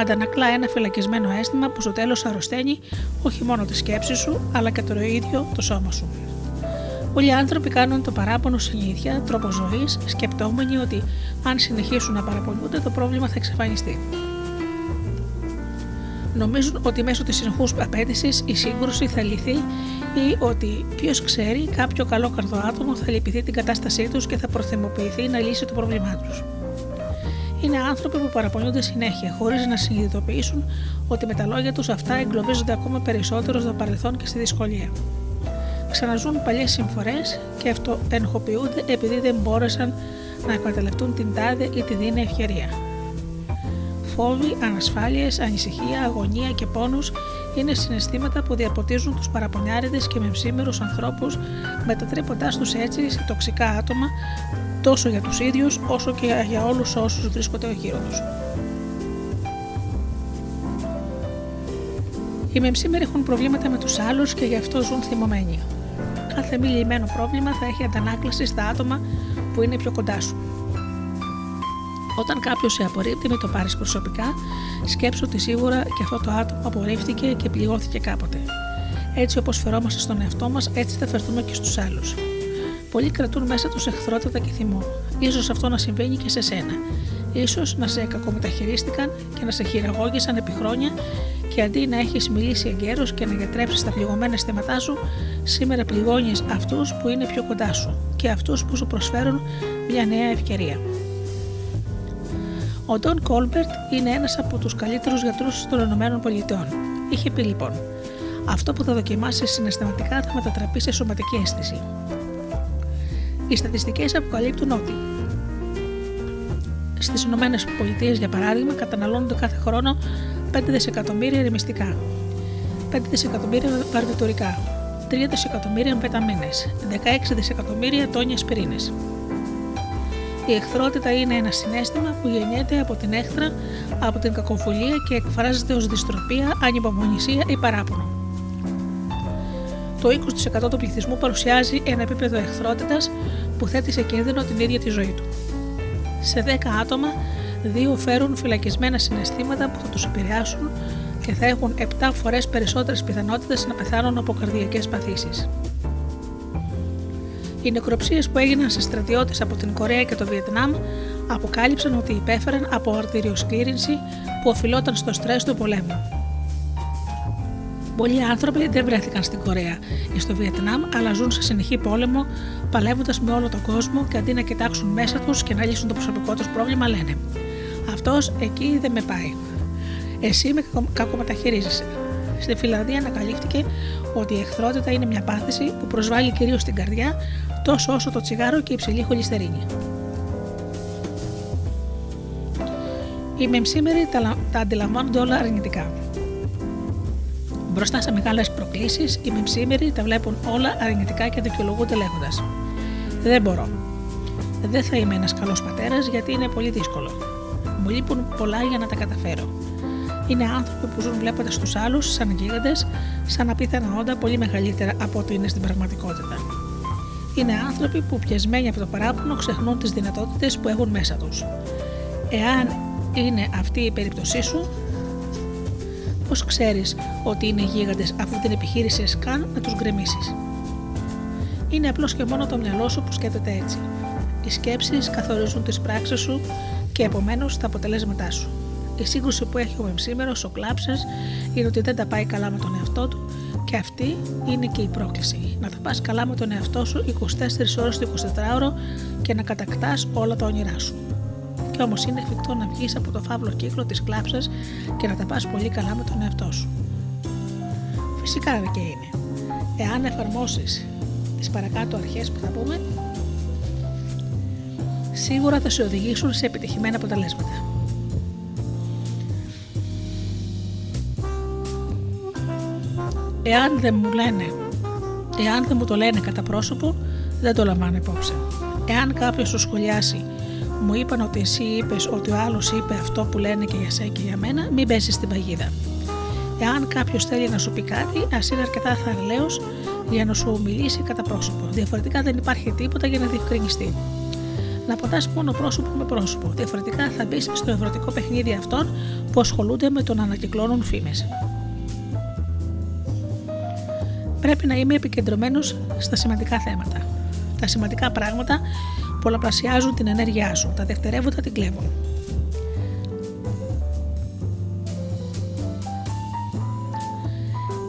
Αντανακλά ένα φυλακισμένο αίσθημα που στο τέλος αρρωσταίνει όχι μόνο τη σκέψη σου, αλλά και το ίδιο το σώμα σου. Πολλοί άνθρωποι κάνουν το παράπονο συνήθεια, τρόπο ζωής, σκεπτόμενοι ότι αν συνεχίσουν να παραπονιούνται, το πρόβλημα θα εξαφανιστεί. Νομίζουν ότι μέσω της συνεχούς απέτησης η σύγκρουση θα λυθεί ή ότι ποιος ξέρει, κάποιο καλό καρδό άτομο θα λυπηθεί την κατάστασή τους και θα προθεμοποιηθεί να λύσει το πρόβλημά τους. Είναι άνθρωποι που παραπονιούνται συνέχεια, χωρίς να συνειδητοποιήσουν ότι με τα λόγια τους αυτά εγκλωβίζονται ακόμα περισσότερο στο παρελθόν και στη δυσκολία. Ξαναζούν παλιές συμφορές και αυτοενοχοποιούνται επειδή δεν μπόρεσαν να εκμεταλλευτούν την τάδε ή τη δίνε ευκαιρία. Φόβοι, ανασφάλειες, ανησυχία, αγωνία και πόνους είναι συναισθήματα που διαποτίζουν τους παραπονιάριδες και μεμψίμερους ανθρώπους μετατρέποντάς τους έτσι σε τοξικά άτομα τόσο για τους ίδιους όσο και για όλους όσους βρίσκονται γύρω τους. Οι μεμψίμεροι έχουν προβλήματα με τους άλλους και γι' αυτό ζουν θυμωμένοι. Κάθε μη λυμένο πρόβλημα θα έχει αντανάκλαση στα άτομα που είναι πιο κοντά σου. Όταν κάποιος σε απορρίπτει, μην το πάρεις προσωπικά, σκέψου ότι σίγουρα και αυτό το άτομο απορρίφθηκε και πληγώθηκε κάποτε. Έτσι όπως φερόμαστε στον εαυτό μας, έτσι θα φερθούμε και στους άλλους. Πολλοί κρατούν μέσα τους εχθρότητα και θυμό. σω αυτό να συμβαίνει και σε σένα. σω να σε κακομεταχειρίστηκαν και να σε χειραγώγησαν επί χρόνια και αντί να έχεις μιλήσει εγκαίρως και να γιατρέψεις τα πληγωμένα αισθήματά σου, σήμερα πληγώνεις αυτούς που είναι πιο κοντά σου και αυτούς που σου προσφέρουν μια νέα ευκαιρία. Ο Ντον Κόλμπερτ είναι ένας από τους καλύτερους γιατρούς των ΗΠΑ. Είχε πει λοιπόν: Αυτό που θα δοκιμάσεις συναισθηματικά θα μετατραπεί σε σωματική αίσθηση. Οι στατιστικές αποκαλύπτουν ότι στις ΗΠΑ, για παράδειγμα, καταναλώνονται κάθε χρόνο 5 δισεκατομμύρια ρημιστικά, 5 δισεκατομμύρια βαρβιτουρικά, 3 δισεκατομμύρια πεταμίνε, 16 δισεκατομμύρια τόνια πυρήνες. Η εχθρότητα είναι ένα συνέστημα που γεννιέται από την έχθρα, από την κακοφολία και εκφράζεται ως δυστροπία, ανυπομονησία ή παράπονο. Το 20% του πληθυσμού παρουσιάζει ένα επίπεδο εχθρότητας που θέτει σε κίνδυνο την ίδια τη ζωή του. Σε 10 άτομα, δύο φέρουν φυλακισμένα συναισθήματα που θα τους επηρεάσουν και θα έχουν 7 φορές περισσότερες πιθανότητες να πεθάνουν από καρδιακές παθήσεις. Οι νεκροψίες που έγιναν σε στρατιώτες από την Κορέα και το Βιετνάμ αποκάλυψαν ότι υπέφεραν από αρτηριοσκλήρινση που οφειλόταν στο στρες του πολέμου. Πολλοί άνθρωποι δεν βρέθηκαν στην Κορέα ή στο Βιετνάμ, αλλά ζουν σε συνεχή πόλεμο, παλεύοντας με όλο τον κόσμο και αντί να κοιτάξουν μέσα τους και να λύσουν το προσωπικό τους πρόβλημα, λένε Αυτός εκεί δεν με πάει. Εσύ με κακομεταχειρίζεσαι. Στη Φιλανδία ανακαλύφθηκε ότι η εχθρότητα είναι μια πάθηση που προσβάλλει κυρίως την καρδιά τόσο όσο το τσιγάρο και η υψηλή χολυστερίνη. Οι μεμσήμεροι τα, τα αντιλαμβάνονται όλα αρνητικά. Μπροστά σε μεγάλες προκλήσεις, οι μεμσήμεροι τα βλέπουν όλα αρνητικά και δικαιολογούνται λέγοντας: Δεν μπορώ. Δεν θα είμαι ένας καλός πατέρας γιατί είναι πολύ δύσκολο. Μου λείπουν πολλά για να τα καταφέρω. Είναι άνθρωποι που ζουν βλέποντας τους άλλους σαν γίγαντες, σαν απίθανα όντα πολύ μεγαλύτερα από ό,τι είναι στην πραγματικότητα. Είναι άνθρωποι που πιασμένοι από το παράπονο ξεχνούν τις δυνατότητες που έχουν μέσα τους. Εάν είναι αυτή η περίπτωσή σου, πώς ξέρεις ότι είναι γίγαντες αφού την επιχείρηση καν να τους γκρεμίσεις; Είναι απλώς και μόνο το μυαλό σου που σκέφτεται έτσι. Οι σκέψεις καθορίζουν τις πράξεις σου και επομένως τα αποτελέσματά σου. Η σύγκρουση που έχει ο Μεμσήμερο, ο Κλάψε, είναι ότι δεν τα πάει καλά με τον εαυτό του και αυτή είναι και η πρόκληση. Να τα πας καλά με τον εαυτό σου 24 ώρες το 24ωρο και να κατακτάς όλα τα όνειρά σου. Και όμως είναι εφικτό να βγεις από το φαύλο κύκλο της κλάψα και να τα πας πολύ καλά με τον εαυτό σου. Φυσικά και είναι. Εάν εφαρμόσεις τις παρακάτω αρχές που θα πούμε, σίγουρα θα σε οδηγήσουν σε επιτυχημένα αποτελέσματα. Εάν δεν μου λένε, εάν δεν μου το λένε κατά πρόσωπο, δεν το λαμβάνω υπόψη. Εάν κάποιος σου σχολιάσει, μου είπαν ότι εσύ είπες ότι ο άλλος είπε αυτό που λένε και για σένα και για μένα, μην πέσεις στην παγίδα. Εάν κάποιος θέλει να σου πει κάτι, ας είναι αρκετά θαραλέος για να σου μιλήσει κατά πρόσωπο. Διαφορετικά δεν υπάρχει τίποτα για να διευκρινιστεί. Να ποτά μόνο πρόσωπο με πρόσωπο. Διαφορετικά θα μπεις στο ευρωτικό παιχνίδι αυτών που ασχολούνται με το να ανακυκλώνουν φήμες. Πρέπει να είμαι επικεντρωμένος στα σημαντικά θέματα. Τα σημαντικά πράγματα πολλαπλασιάζουν την ενέργειά σου, τα δευτερεύοντα την κλέβουν.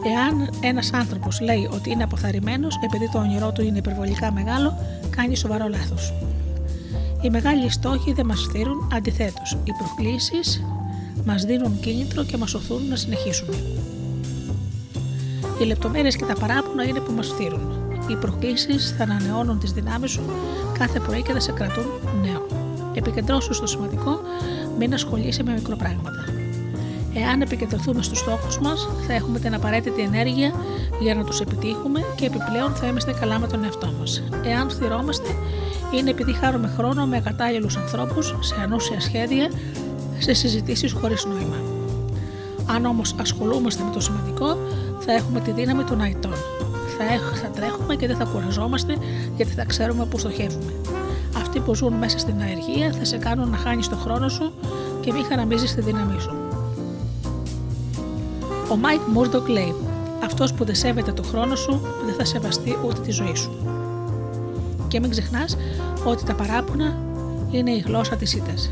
Εάν ένας άνθρωπος λέει ότι είναι αποθαρρυμένος επειδή το όνειρό του είναι υπερβολικά μεγάλο, κάνει σοβαρό λάθος. Οι μεγάλοι στόχοι δεν μας φτύρουν, αντιθέτως, οι προκλήσεις μας δίνουν κίνητρο και μας οθούν να συνεχίσουμε. Οι λεπτομέρειες και τα παράπονα είναι που μας φτύρουν. Οι προκλήσεις θα ανανεώνουν τις δυνάμεις σου κάθε πρωί και θα σε κρατούν νέο. Επικεντρώσου στο σημαντικό, μην ασχολείσαι με μικροπράγματα. Εάν επικεντρωθούμε στους στόχους μας, θα έχουμε την απαραίτητη ενέργεια για να τους επιτύχουμε και επιπλέον θα είμαστε καλά με τον εαυτό μας. Εάν φθυρώμαστε, είναι επειδή χάρουμε χρόνο με ακατάλληλου ανθρώπους, σε ανούσια σχέδια, σε συζητήσεις χωρίς νόημα. Αν όμως ασχολούμαστε με το σημαντικό, θα έχουμε τη δύναμη των αετών. Θα, θα τρέχουμε και δεν θα κουραζόμαστε γιατί θα ξέρουμε πού στοχεύουμε. Αυτοί που ζουν μέσα στην αεργία θα σε κάνουν να χάνεις τον χρόνο σου και μην χαραμίζεις τη δύναμή σου. Ο Μάικ Μούρντοκ λέει: Αυτός που δεν σέβεται τον χρόνο σου δεν θα σεβαστεί ούτε τη ζωή σου. Και μην ξεχνάς ότι τα παράπονα είναι η γλώσσα της ήττας.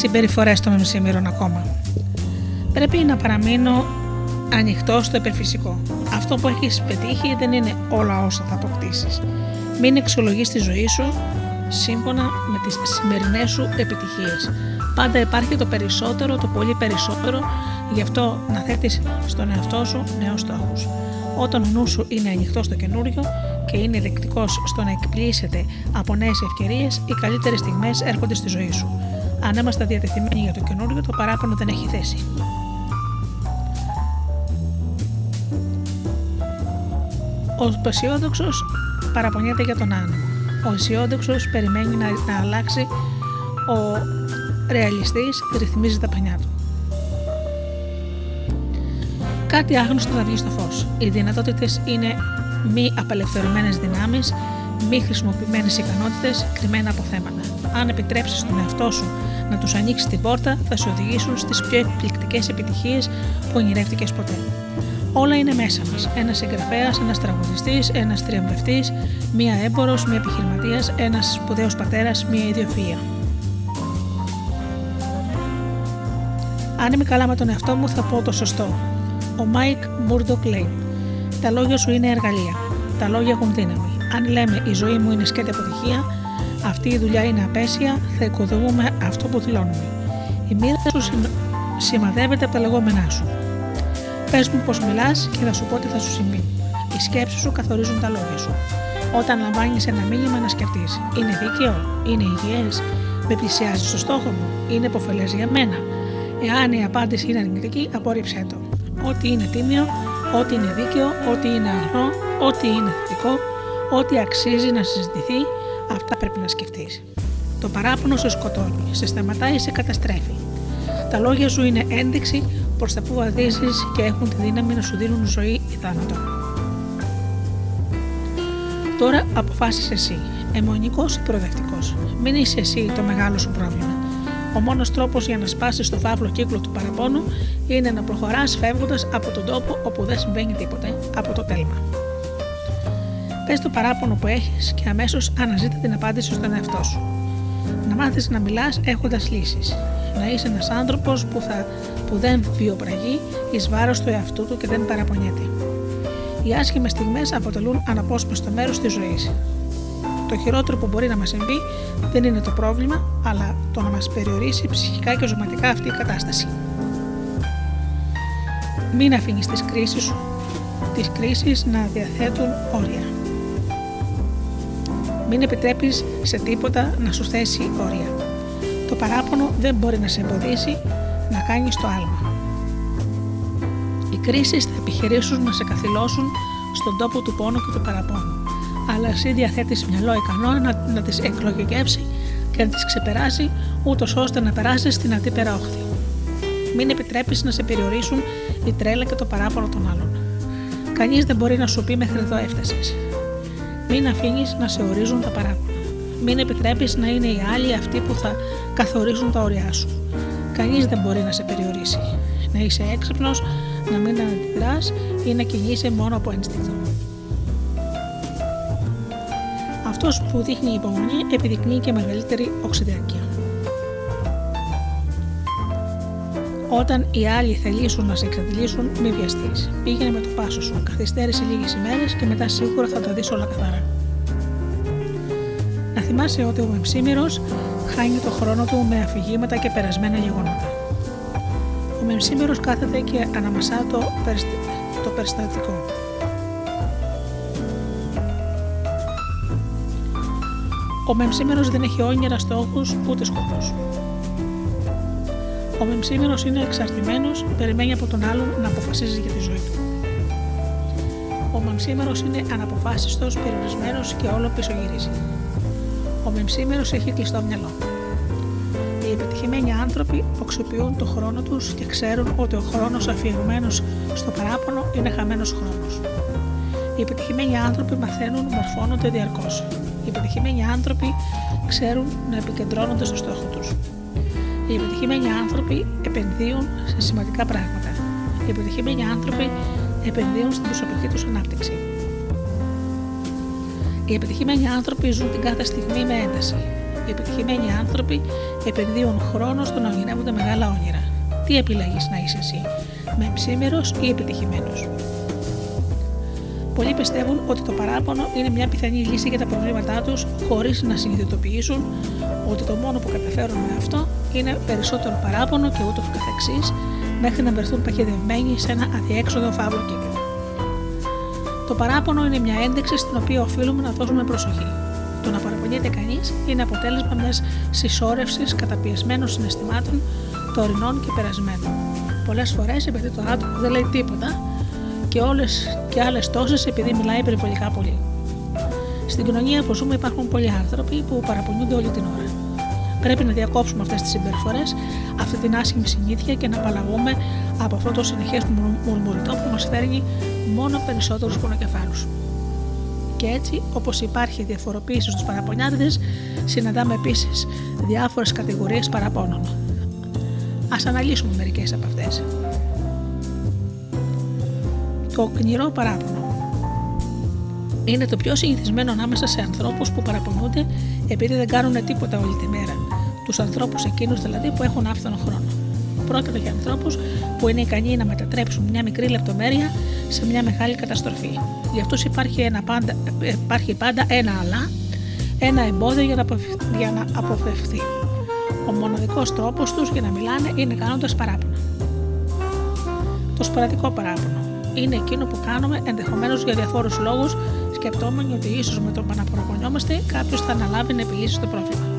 Συμπεριφορές των μεσημέρων ακόμα. Πρέπει να παραμείνω ανοιχτό στο υπερφυσικό. Αυτό που έχεις πετύχει δεν είναι όλα όσα θα αποκτήσεις. Μην εξολογείς τη ζωή σου σύμφωνα με τις σημερινές σου επιτυχίες. Πάντα υπάρχει το περισσότερο, το πολύ περισσότερο, γι' αυτό να θέτεις στον εαυτό σου νέους στόχους. Όταν ο νους σου είναι ανοιχτός στο καινούριο και είναι δεκτικός στο να εκπλήσεται από νέες ευκαιρίες, οι καλύτερες στιγμές έρχονται στη ζωή σου. Αν είμαστε διατεθειμένοι για το καινούριο, το παράπονο δεν έχει θέση. Ο αισιόδοξος παραπονιέται για τον άλλο. Ο αισιόδοξος περιμένει να, να αλλάξει. Ο ρεαλιστής ρυθμίζει τα πανιά του. Κάτι άγνωστο θα βγει στο φως. Οι δυνατότητες είναι μη απελευθερωμένες δυνάμεις, μη χρησιμοποιημένες ικανότητες, κρυμμένα αποθέματα. Αν επιτρέψεις στον εαυτό σου να τους ανοίξει την πόρτα, θα σε οδηγήσουν στις πιο εκπληκτικές επιτυχίες που ονειρεύτηκες ποτέ. Όλα είναι μέσα μας. Ένας συγγραφέας, ένας τραγουδιστής, ένας τριαμβευτή, μία έμπορο, μία επιχειρηματίας, ένας σπουδαίος πατέρας, μία ιδιοφυα. Αν είμαι καλά με τον εαυτό μου, θα πω το σωστό. Ο Μάικ Μούρντοκ λέει: Τα λόγια σου είναι εργαλεία. Τα λόγια έχουν δύναμη. Αν λέμε η ζωή μου είναι σκέτη αποτυχία, αυτή η δουλειά είναι απαίσια, θα οικοδομούμε αυτό που δηλώνουμε. Η μοίρα σου σημαδεύεται από τα λεγόμενά σου. Πες μου πώς μιλάς και θα σου πω τι θα σου συμβεί. Οι σκέψεις σου καθορίζουν τα λόγια σου. Όταν λαμβάνεις ένα μήνυμα να σκεφτείς, είναι δίκαιο, είναι υγιές, με πλησιάζει στο στόχο μου, είναι επωφελές για μένα; Εάν η απάντηση είναι αρνητική, απόρριψέ το. Ό,τι είναι τίμιο ό,τι είναι δίκαιο, ό,τι είναι αγνό, ό,τι είναι θετικό, ό,τι αξίζει να συζητηθεί, αυτά πρέπει να σκεφτείς. Το παράπονο σε σκοτώνει, σε σταματάει, σε καταστρέφει. Τα λόγια σου είναι ένδειξη προς τα που βαδίζεις και έχουν τη δύναμη να σου δίνουν ζωή ή θάνατο. Τώρα αποφάσισε εσύ, αιμονικός ή προοδευτικός. Μην είσαι εσύ το μεγάλο σου πρόβλημα. Ο μόνος τρόπος για να σπάσεις το φαύλο κύκλο του παραπώνου είναι να προχωράς φεύγοντας από τον τόπο όπου δεν συμβαίνει τίποτε, από το τέλμα. Πες το παράπονο που έχεις και αμέσως αναζήτα την απάντηση στον εαυτό σου. Να μάθεις να μιλάς έχοντας λύσεις. Να είσαι ένας άνθρωπος που, που δεν βιοπραγεί εις βάρος του εαυτού του και δεν παραπονιέται. Οι άσχημες στιγμές αποτελούν αναπόσπαστο μέρος της ζωής. Το χειρότερο που μπορεί να μας συμβεί δεν είναι το πρόβλημα, αλλά το να μας περιορίσει ψυχικά και ζωματικά αυτή η κατάσταση. Μην αφήνεις τις κρίσεις σου τις κρίσεις να διαθέτουν όρια. Μην επιτρέπεις σε τίποτα να σου θέσει όρια. Το παράπονο δεν μπορεί να σε εμποδίσει να κάνεις το άλμα. Οι κρίσεις θα επιχειρήσουν να σε καθυλώσουν στον τόπο του πόνου και του παραπόνου. Αλλά εσύ διαθέτεις μυαλό ικανό να, να τις εκλογικεύσει και να τις ξεπεράσει ούτως ώστε να περάσεις στην αντίπερα όχθη. Μην επιτρέπεις να σε περιορίσουν η τρέλα και το παράπονο των άλλων. Κανείς δεν μπορεί να σου πει μέχρι εδώ έφτασες. Μην αφήνεις να σε ορίζουν τα παράπονα. Μην επιτρέπεις να είναι οι άλλοι αυτοί που θα καθορίζουν τα όρια σου. Κανείς δεν μπορεί να σε περιορίσει. Να είσαι έξυπνος, να μην αντιδράς ή να κινείσαι μόνο από ένστικτο. Αυτός που δείχνει υπομονή επιδεικνύει και μεγαλύτερη οξυδερκία. Όταν οι άλλοι θελήσουν να σε εξαντλήσουν, μη βιαστείς. Πήγαινε με το πάσο σου, καθυστέρησε λίγες ημέρες και μετά σίγουρα θα τα δεις όλα καθαρά. Να θυμάσαι ότι ο Μεμψίμηρο χάνει το χρόνο του με αφηγήματα και περασμένα γεγονότα. Ο Μεμψίμηρο κάθεται και αναμασά το, το περιστατικό. Ο Μεμψίμερος δεν έχει όνειρα, στόχους ούτε σκοπούς. Ο μεμψίμενο είναι εξαρτημένος, περιμένει από τον άλλον να αποφασίζει για τη ζωή του. Ο μεμψίμενο είναι αναποφάσιστος, περιορισμένος και όλο πισωγυρίζει. Ο μεμψίμενο έχει κλειστό μυαλό. Οι επιτυχημένοι άνθρωποι οξυπιούν το χρόνο τους και ξέρουν ότι ο χρόνος αφιερωμένος στο παράπονο είναι χαμένος χρόνος. Οι επιτυχημένοι άνθρωποι μαθαίνουν, μορφώνονται διαρκώς. Οι επιτυχημένοι άνθρωποι ξέρουν να επικεντρώνονται στο στόχο τους. Οι επιτυχημένοι άνθρωποι επενδύουν σε σημαντικά πράγματα. Οι επιτυχημένοι άνθρωποι επενδύουν στην προσωπική τους ανάπτυξη. Οι επιτυχημένοι άνθρωποι ζουν την κάθε στιγμή με ένταση. Οι επιτυχημένοι άνθρωποι επενδύουν χρόνο στο να ονειρεύονται μεγάλα όνειρα. Τι επιλέγεις να είσαι εσύ, με ψήμερος ή επιτυχημένος; Πολλοί πιστεύουν ότι το παράπονο είναι μια πιθανή λύση για τα προβλήματά τους, χωρίς να συνειδητοποιήσουν ότι το μόνο που καταφέρουν με αυτό είναι περισσότερο παράπονο και ούτω καθεξής, μέχρι να βρεθούν παχυδευμένοι σε ένα αδιέξοδο φαύλο κύκλο. Το παράπονο είναι μια ένδειξη στην οποία οφείλουμε να δώσουμε προσοχή. Το να παραπονιέται κανείς είναι αποτέλεσμα μιας συσσόρευσης καταπιεσμένων συναισθημάτων τωρινών και περασμένων. Πολλές φορές επειδή το άτομο δεν λέει τίποτα και όλες και άλλες τόσες επειδή μιλάει υπερβολικά πολύ. Στην κοινωνία που ζούμε υπάρχουν πολλοί άνθρωποι που παραπονιούνται όλη την ώρα. Πρέπει να διακόψουμε αυτές τις συμπεριφορές, αυτή την άσχημη συνήθεια και να απαλλαγούμε από αυτό το συνεχές μουρμουριτό που μας φέρνει μόνο περισσότερους πονοκεφάλους. Και έτσι, όπως υπάρχει διαφοροποίηση στους παραπονιάριδε, συναντάμε επίσης διάφορες κατηγορίες παραπώνων. Α αναλύσουμε μερικές από αυτές. Το κνηρό παράπονο είναι το πιο συνηθισμένο ανάμεσα σε ανθρώπους που παραπονούνται επειδή δεν κάνουν τίποτα όλη τη μέρα. Τους ανθρώπους εκείνους δηλαδή που έχουν άφθονο χρόνο. Πρόκειται για ανθρώπους που είναι ικανοί να μετατρέψουν μια μικρή λεπτομέρεια σε μια μεγάλη καταστροφή. Για αυτούς υπάρχει, ένα πάντα, υπάρχει πάντα ένα αλλά, ένα εμπόδιο για να, για να αποφευθεί. Ο μοναδικός τρόπος τους για να μιλάνε είναι κάνοντας παράπονα. Το σποραδικό παράπονο είναι εκείνο που κάνουμε ενδεχομένως για διαφόρους λόγους σκεπτόμενοι ότι ίσως με το που αναπροπονιόμαστε κάποιος θα αναλάβει να επιλύσει το πρόβλημα.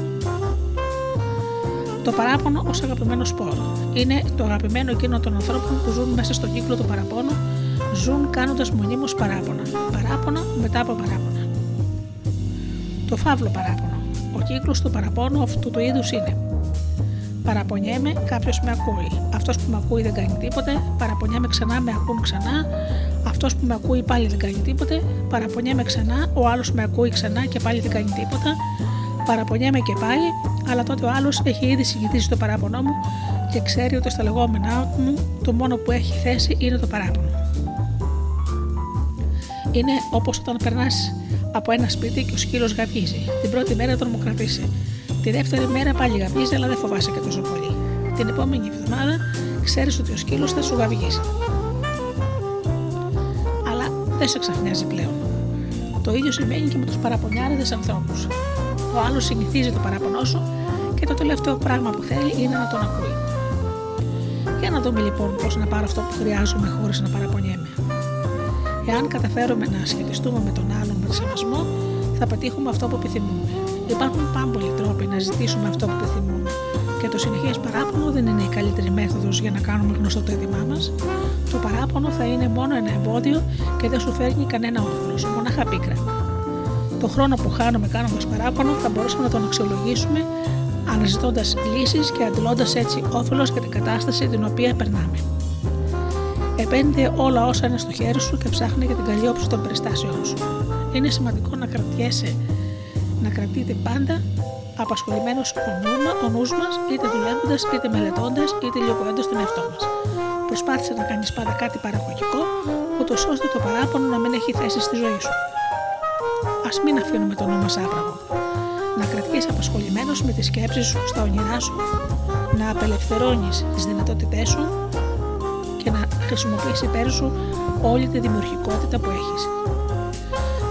Το παράπονο ως αγαπημένο σπόρο. Είναι το αγαπημένο εκείνο των ανθρώπων που ζουν μέσα στον κύκλο του παραπώνου Ζουν κάνοντας μονίμως παράπονα. Παράπονα μετά από παράπονα. Το φαύλο παράπονο. Ο κύκλος του παραπώνου αυτού του είδους είναι. Παραπονιέμαι, κάποιος με ακούει. Αυτός που με ακούει δεν κάνει τίποτε. Παραπονιέμαι ξανά, με ακούν ξανά. Αυτός που με ακούει πάλι δεν κάνει τίποτε. Παραπονιέμαι ξανά, ο άλλος με ακούει ξανά και πάλι δεν κάνει τίποτα. Παραπονιέμαι και πάλι, αλλά τότε ο άλλος έχει ήδη συγκητήσει το παράπονό μου και ξέρει ότι στα λεγόμενά μου το μόνο που έχει θέση είναι το παράπονο. Είναι όπως όταν περνάς από ένα σπίτι και ο σκύλος γαβγίζει. Την πρώτη μέρα τον μου κρατήσει. Τη δεύτερη μέρα πάλι γαβγίζει, αλλά δεν φοβάσαι και τόσο πολύ. Την επόμενη εβδομάδα ξέρεις ότι ο σκύλος θα σου γαβγίσει. Αλλά δεν σε ξαφνιάζει πλέον. Το ίδιο συμβαίνει και με τους παραπονιάριδες ανθρώπους. Ο άλλος συνηθίζει το παράπονό σου και το τελευταίο πράγμα που θέλει είναι να τον ακούει. Για να δούμε λοιπόν πώς να πάρω αυτό που χρειάζομαι χωρίς να παραπονιέμαι. Εάν καταφέρουμε να σχετιστούμε με τον άλλον με σεβασμό, θα πετύχουμε αυτό που επιθυμούμε. Υπάρχουν πάμπολοι τρόποι να ζητήσουμε αυτό που επιθυμούμε. Και το συνεχές παράπονο δεν είναι η καλύτερη μέθοδος για να κάνουμε γνωστό το έτοιμά μας. Το παράπονο θα είναι μόνο ένα εμπόδιο και δεν σου φέρνει κανένα όφελος, μονάχα πίκρα. Το χρόνο που χάνουμε κάνοντα παράπονο θα μπορούσαμε να τον αξιολογήσουμε αναζητώντας λύσεις και αντιλώντας έτσι όφελος για την κατάσταση την οποία περνάμε. Επένδυε όλα όσα είναι στο χέρι σου και ψάχνει για την καλή όψη των περιστάσεών σου. Είναι σημαντικό να κρατιέσαι, να κρατείτε πάντα απασχολημένος ο νου μας, είτε δουλεύοντας, είτε μελετώντας, είτε λιωπώντα τον εαυτό μας. Προσπάθησε να κάνεις πάντα κάτι παραγωγικό, ούτως ώστε το παράπονο να μην έχει θέση στη ζωή σου. Α μην αφήνουμε το νου μα άπραγο. Να κρατιέσαι απασχολημένος με τις σκέψεις σου, στα όνειρά σου, να απελευθερώνεις τις δυνατότητές σου και να χρησιμοποιήσει υπέρ σου όλη τη δημιουργικότητα που έχεις.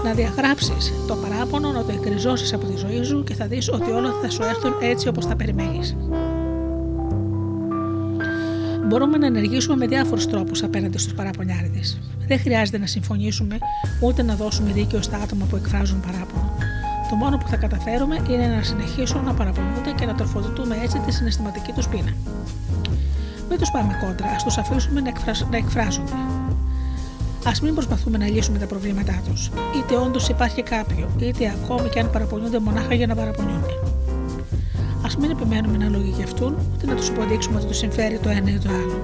Να διαγράψεις το παράπονο, να το εκκριζώσεις από τη ζωή σου και θα δεις ότι όλα θα σου έρθουν έτσι όπως τα περιμένεις. Μπορούμε να ενεργήσουμε με διάφορους τρόπους απέναντι στους παραπονιάριδες. Δεν χρειάζεται να συμφωνήσουμε ούτε να δώσουμε δίκαιο στα άτομα που εκφράζουν παράπονο. Το μόνο που θα καταφέρουμε είναι να συνεχίσουν να παραπονούνται και να τροφοδοτούμε έτσι τη συναισθηματική τους πείνα. Μην τους πάμε κόντρα, ας τους αφήσουμε να, εκφρασ... να εκφράζονται. Α μην προσπαθούμε να λύσουμε τα προβλήματά τους. Είτε όντως υπάρχει κάποιο, είτε ακόμη και αν παραπονιούνται μονάχα για να παραπονιούνται. Α μην επιμένουμε να λογικευτούν, ούτε να τους υποδείξουμε ότι τους συμφέρει το ένα ή το άλλο.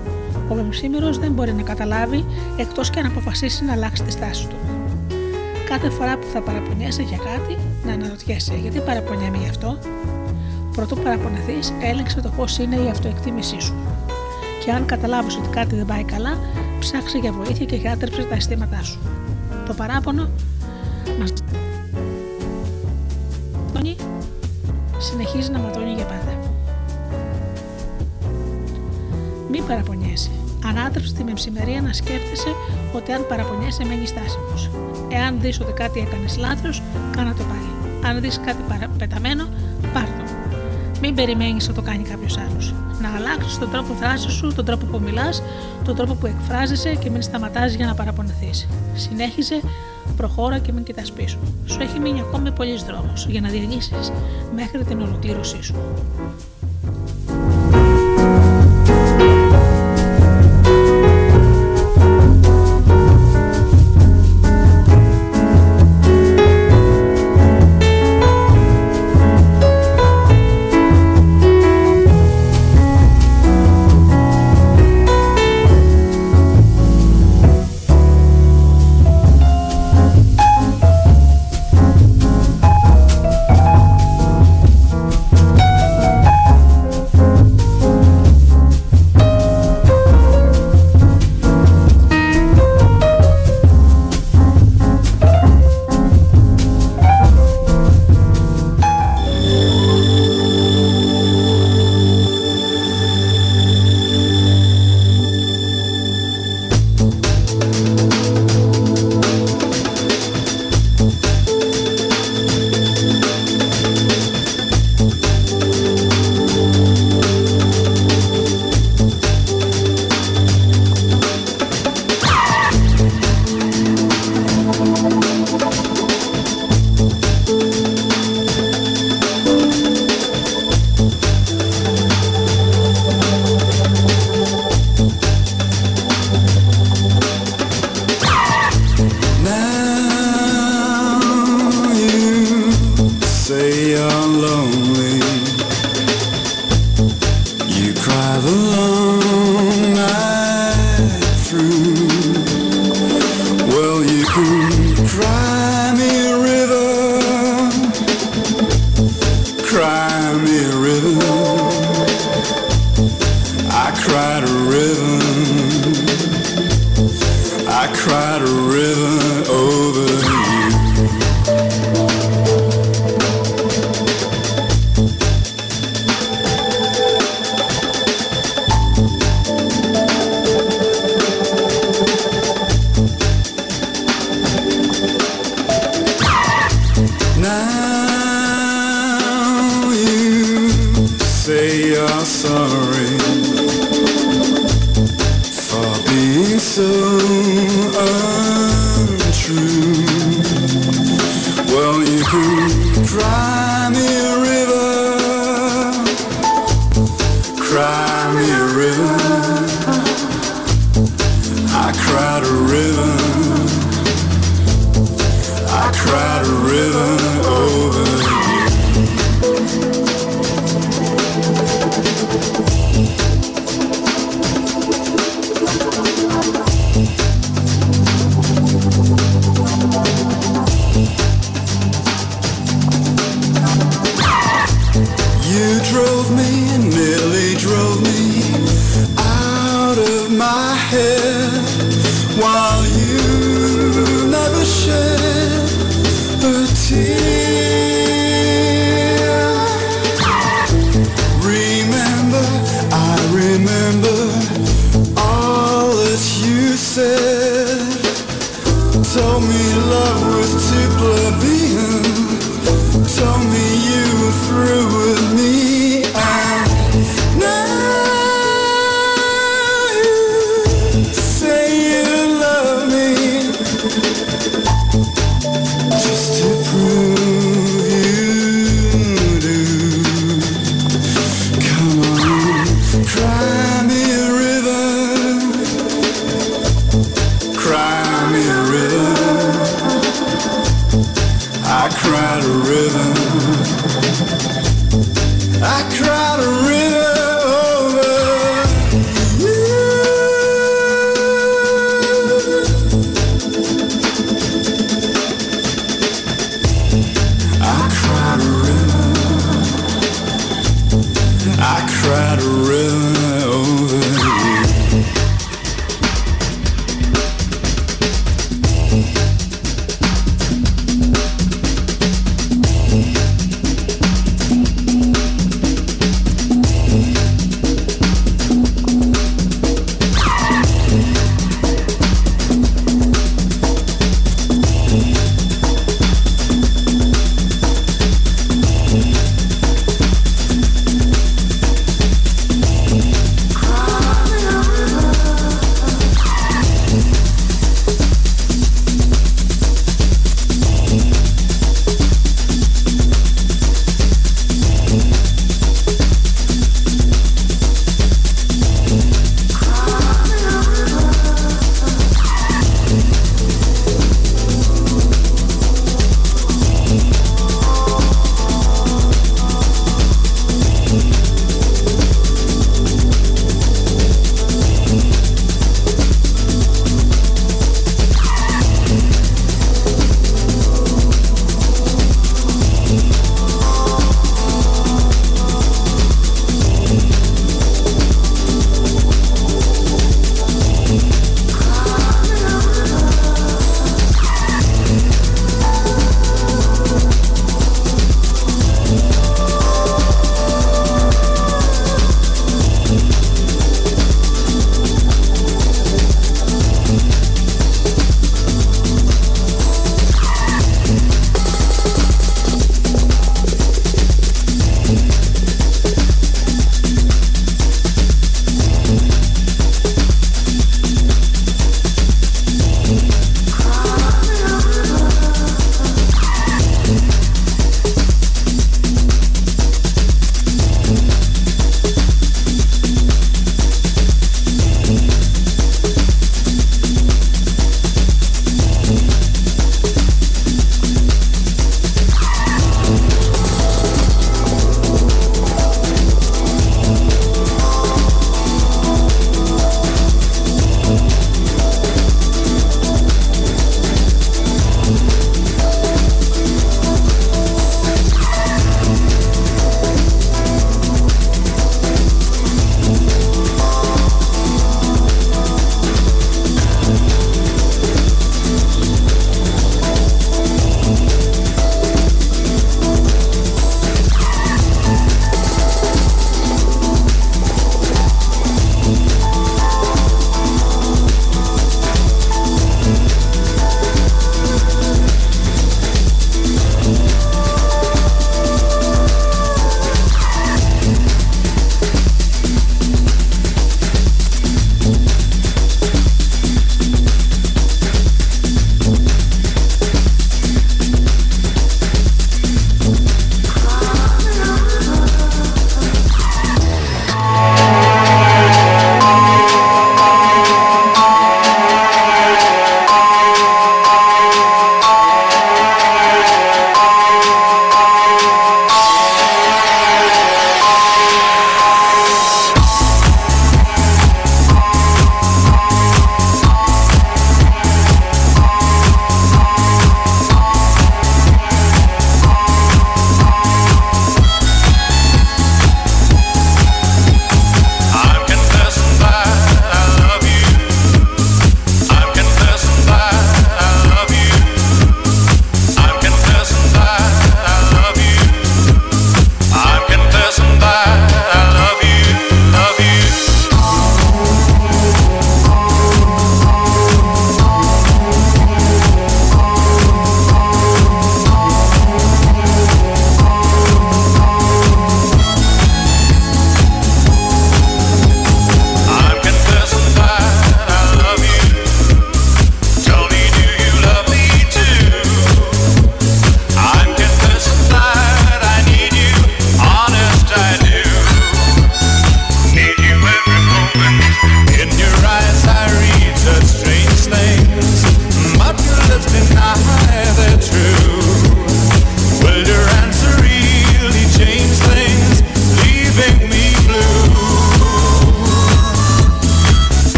Ο μεμψήμερο δεν μπορεί να καταλάβει εκτός και αν αποφασίσει να αλλάξει τη στάση του. Κάθε φορά που θα παραπονιέσαι για κάτι, να αναρωτιέσαι γιατί παραπονιέμαι γι' αυτό; Πρωτού παραπονεθείς, έλεξε το πώς είναι η αυτοεκτίμησή σου και αν καταλάβεις ότι κάτι δεν πάει καλά, ψάξε για βοήθεια και γιάτρεψε τα αισθήματά σου. Το παράπονο μα συνεχίζει να ματώνει για πάντα. Μην παραπονιέσαι. Ανάτρεψε τη μεμψημερία να σκέφτεσαι ότι αν παραπονιέσαι μένει στάσιμος. Εάν δεις ότι κάτι έκανες λάθος, κάνα το πάλι. Αν δεις κάτι πεταμένο, πάρ το. Μην περιμένεις να το κάνει κάποιος άλλος να αλλάξεις τον τρόπο δράση σου, τον τρόπο που μιλάς, τον τρόπο που εκφράζεσαι και μην σταματάς για να παραπονεθείς. Συνέχισε, προχώρα και μην κοιτάς πίσω. Σου έχει μείνει ακόμη πολλή δρόμο για να διανύσεις μέχρι την ολοκλήρωσή σου.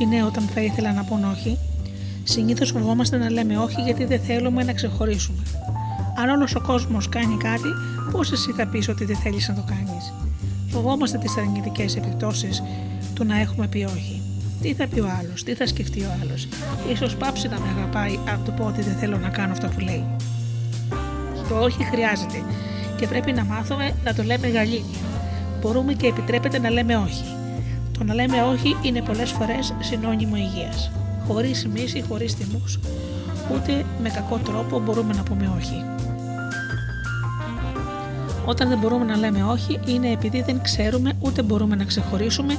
Όσοι έχουν πει ναι όταν θα ήθελα να πούν όχι, συνήθως φοβόμαστε να λέμε όχι γιατί δεν θέλουμε να ξεχωρίσουμε. Αν όλος ο κόσμος κάνει κάτι, πώς εσύ θα πεις ότι δεν θέλεις να το κάνεις; Φοβόμαστε τις αρνητικές επιπτώσεις του να έχουμε πει όχι. Τι θα πει ο άλλος, τι θα σκεφτεί ο άλλος; σω πάψει να με αγαπάει αν του πω ότι δεν θέλω να κάνω αυτό που λέει. Το όχι χρειάζεται και πρέπει να μάθουμε να το λέμε γαλήνια. Μπορούμε και επιτρέπεται να λέμε όχι. Το να λέμε όχι είναι πολλές φορές συνώνυμο υγείας. Χωρίς μίση, χωρίς τιμού, ούτε με κακό τρόπο μπορούμε να πούμε όχι. Όταν δεν μπορούμε να λέμε όχι, είναι επειδή δεν ξέρουμε ούτε μπορούμε να ξεχωρίσουμε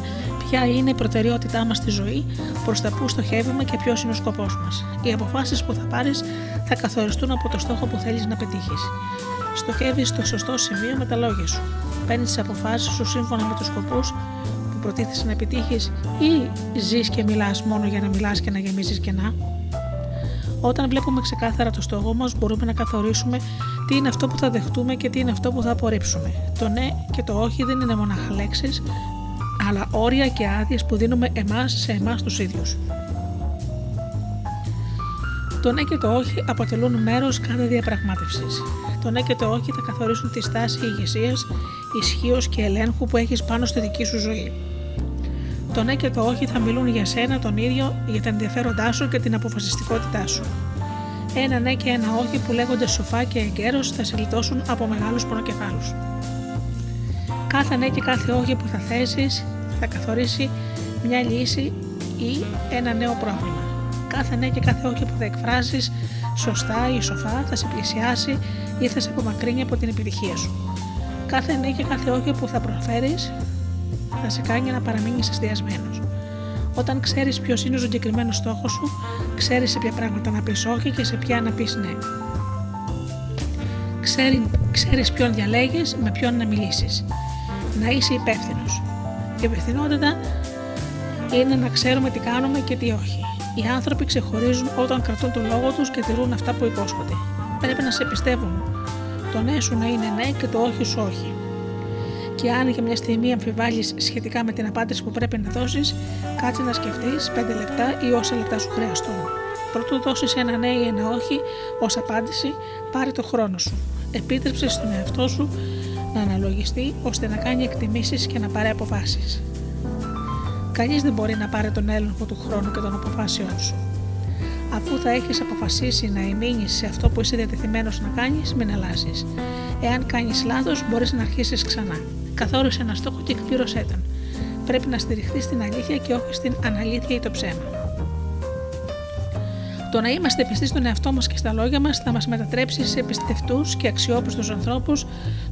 ποια είναι η προτεραιότητά μας στη ζωή, προς τα που στοχεύουμε και ποιος είναι ο σκοπός μας. Οι αποφάσεις που θα πάρεις θα καθοριστούν από το στόχο που θέλεις να πετύχεις. Στοχεύεις στο σωστό σημείο με τα λόγια σου. Παίρνεις τις αποφάσεις σου σύμφωνα με τους σκοπούς προτίθεσαι να επιτύχεις ή ζεις και μιλάς μόνο για να μιλάς και να γεμίζεις κενά; Όταν βλέπουμε ξεκάθαρα το στόχο μας, μπορούμε να καθορίσουμε τι είναι αυτό που θα δεχτούμε και τι είναι αυτό που θα απορρίψουμε. Το ναι και το όχι δεν είναι μονάχα λέξεις, αλλά όρια και άδειες που δίνουμε εμάς σε εμάς τους ίδιους. Το ναι και το όχι αποτελούν μέρος κάθε διαπραγμάτευσης. Το ναι και το όχι θα καθορίσουν τη στάση ηγεσίας, ισχύως και ελέγχου που έχεις πάνω στη δική σου ζωή. Το ναι και το όχι θα μιλούν για σένα τον ίδιο, για τα ενδιαφέροντά σου και την αποφασιστικότητά σου. Ένα ναι και ένα όχι που λέγονται σοφά και εγκαίρως θα σε γλιτώσουν από μεγάλους πονοκεφάλους. Κάθε ναι και κάθε όχι που θα θέσεις θα καθορίσει μια λύση ή ένα νέο πρόβλημα. Κάθε ναι και κάθε όχι που θα εκφράσεις σωστά ή σοφά θα σε πλησιάσει ή θα σε απομακρύνει από την επιτυχία σου. Κάθε ναι και κάθε όχι που θα προφέρεις θα σε κάνει να παραμείνεις εστιασμένος. Όταν ξέρεις ποιος είναι ο συγκεκριμένος στόχος σου, ξέρεις σε ποια πράγματα να πεις όχι και σε ποια να πεις ναι. Ξέρει, ξέρεις ποιον διαλέγεις, με ποιον να μιλήσεις. Να είσαι υπεύθυνος. Η υπευθυνότητα είναι να ξέρουμε τι κάνουμε και τι όχι. Οι άνθρωποι ξεχωρίζουν όταν κρατούν τον λόγο τους και τηρούν αυτά που υπόσχονται. Πρέπει να σε πιστεύουν. Το ναι σου να είναι ναι και το όχι σου όχι και αν για μια στιγμή αμφιβάλλεις σχετικά με την απάντηση που πρέπει να δώσεις, κάτσε να σκεφτείς 5 λεπτά ή όσα λεπτά σου χρειαστούν. Πρωτού δώσεις ένα ναι ή ένα όχι ως απάντηση, πάρε το χρόνο σου. Επίτρεψε στον εαυτό σου να αναλογιστεί ώστε να κάνει εκτιμήσεις και να πάρει αποφάσεις. Κανείς δεν μπορεί να πάρει τον έλεγχο του χρόνου και των αποφάσεών σου. Αφού θα έχεις αποφασίσει να εμείνεις σε αυτό που είσαι διατεθειμένος να κάνεις, μην αλλάζεις. Εάν κάνεις λάθος, μπορείς να αρχίσεις ξανά. Καθόρισε ένα στόχο και εκπλήρωσέ τον. Πρέπει να στηριχθείς στην αλήθεια και όχι στην αναλήθεια ή το ψέμα. Το να είμαστε πιστοί στον εαυτό μας και στα λόγια μας θα μας μετατρέψει σε πιστευτούς και αξιόπιστους ανθρώπους,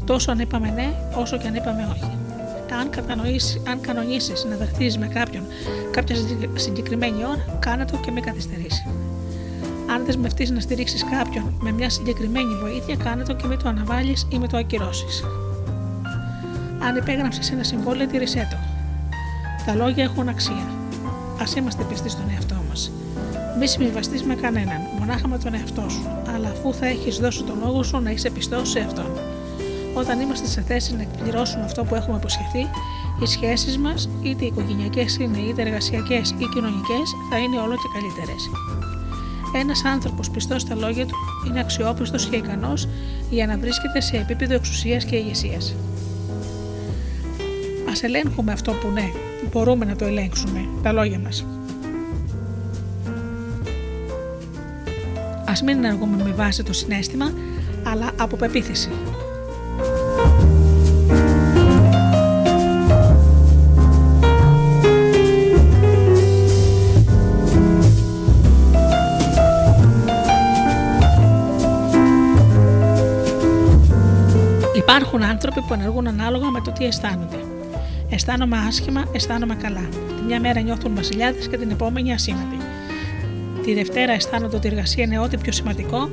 τόσο αν είπαμε ναι, όσο και αν είπαμε όχι. Αν, αν κανονίσεις να δεχτείς με κάποιον κάποια συγκεκριμένη ώρα, κάνε το και μην καθυστερήσει. Αν δεσμευτεί να στηρίξεις κάποιον με μια συγκεκριμένη βοήθεια, κάνε το και μην το αναβάλεις ή με το ακυρώσεις. Αν υπέγραψες ένα συμβόλαιο, τήρησέ το. Τα λόγια έχουν αξία. Α είμαστε πιστοί στον εαυτό μας. Μη συμβιβαστείς με κανέναν, μονάχα με τον εαυτό σου, αλλά αφού θα έχεις δώσει τον λόγο σου να είσαι πιστός σε αυτόν. Όταν είμαστε σε θέση να εκπληρώσουμε αυτό που έχουμε υποσχεθεί, οι σχέσεις μας, είτε οικογενειακές είναι, είτε εργασιακές ή κοινωνικές, θα είναι όλο και καλύτερες. Ένας άνθρωπος πιστός στα λόγια του είναι αξιόπιστος και ικανός για να βρίσκεται σε επίπεδο εξουσίας και ηγεσίας. Α ελέγχουμε αυτό που ναι, μπορούμε να το ελέγξουμε, τα λόγια μας. Ας μην ενεργούμε με βάση το συνέστημα, αλλά από πεποίθηση. Άνθρωποι που ενεργούν ανάλογα με το τι αισθάνονται. Αισθάνομαι άσχημα, αισθάνομαι καλά. Τη μια μέρα νιώθουν βασιλιάδες και την επόμενη ασήμαντοι. Τη Δευτέρα αισθάνονται ότι η εργασία είναι ό,τι πιο σημαντικό,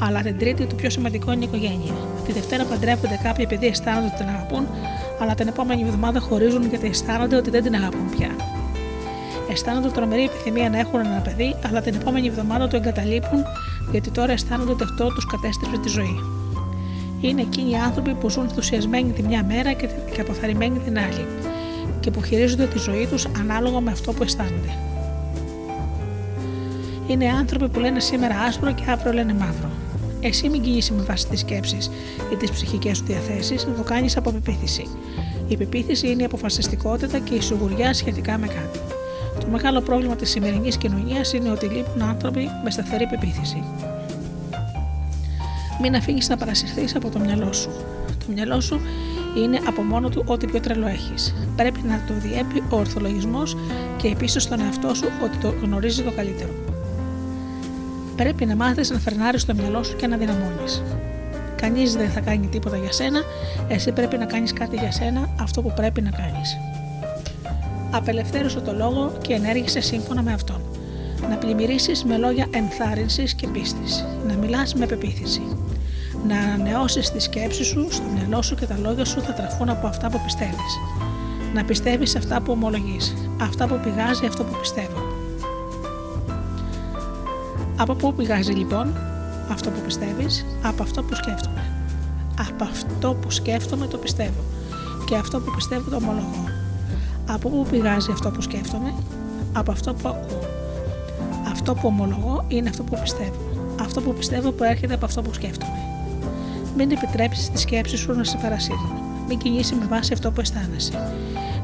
αλλά την Τρίτη το πιο σημαντικό είναι η οικογένεια. Τη Δευτέρα παντρεύονται κάποιοι επειδή αισθάνονται ότι την αγαπούν, αλλά την επόμενη εβδομάδα χωρίζουν γιατί αισθάνονται ότι δεν την αγαπούν πια. Αισθάνονται τρομερή επιθυμία να έχουν ένα παιδί, αλλά την επόμενη εβδομάδα το εγκαταλείπουν γιατί τώρα αισθάνονται ότι αυτό τους κατέστρεψε τη ζωή. Είναι εκείνοι οι άνθρωποι που ζουν ενθουσιασμένοι τη μια μέρα και αποθαρρυμένοι την άλλη και που χειρίζονται τη ζωή τους ανάλογα με αυτό που αισθάνονται. Είναι άνθρωποι που λένε σήμερα άσπρο και αύριο λένε μαύρο. Εσύ μην κινείσαι με βάση τις σκέψεις ή τις ψυχικές σου διαθέσεις, να το κάνεις από πεποίθηση. Η πεποίθηση είναι η αποφασιστικότητα και η σιγουριά σχετικά με κάτι. Το μεγάλο πρόβλημα της σημερινής κοινωνίας είναι ότι λείπουν άνθρωποι με σταθερή πεποίθηση. Μην αφήνεις να παρασυρθείς από το μυαλό σου. Το μυαλό σου είναι από μόνο του ό,τι πιο τρελό έχεις. Πρέπει να το διέπει ο ορθολογισμός και επίσης στον εαυτό σου ότι το γνωρίζεις το καλύτερο. Πρέπει να μάθεις να φερνάρει το μυαλό σου και να δυναμώνεις. Κανείς δεν θα κάνει τίποτα για σένα, εσύ πρέπει να κάνεις κάτι για σένα, αυτό που πρέπει να κάνεις. Απελευθέρωσε το λόγο και ενέργησε σύμφωνα με αυτόν. Να πλημμυρίσεις με λόγια ενθάρρυνσης και πίστης. Να μιλάς με πεποίθηση. Να ανανεώσεις τη σκέψη σου, στο μυαλό σου και τα λόγια σου θα τραφούν από αυτά που πιστεύεις. Να πιστεύεις αυτά που ομολογείς, αυτά που πηγάζει αυτό που πιστεύω. Από πού πηγάζει λοιπόν αυτό που πιστεύεις, από αυτό που σκέφτομαι. Από αυτό που σκέφτομαι το πιστεύω και αυτό που πιστεύω το ομολογώ. Από πού πηγάζει αυτό που σκέφτομαι, από αυτό που ακούω. Αυτό που ομολογώ είναι αυτό που πιστεύω. Αυτό που πιστεύω προέρχεται από αυτό που σκέφτομαι. Μην επιτρέψεις τη σκέψη σου να σε παρασύρουν. Μην κινήσει με βάση αυτό που αισθάνεσαι.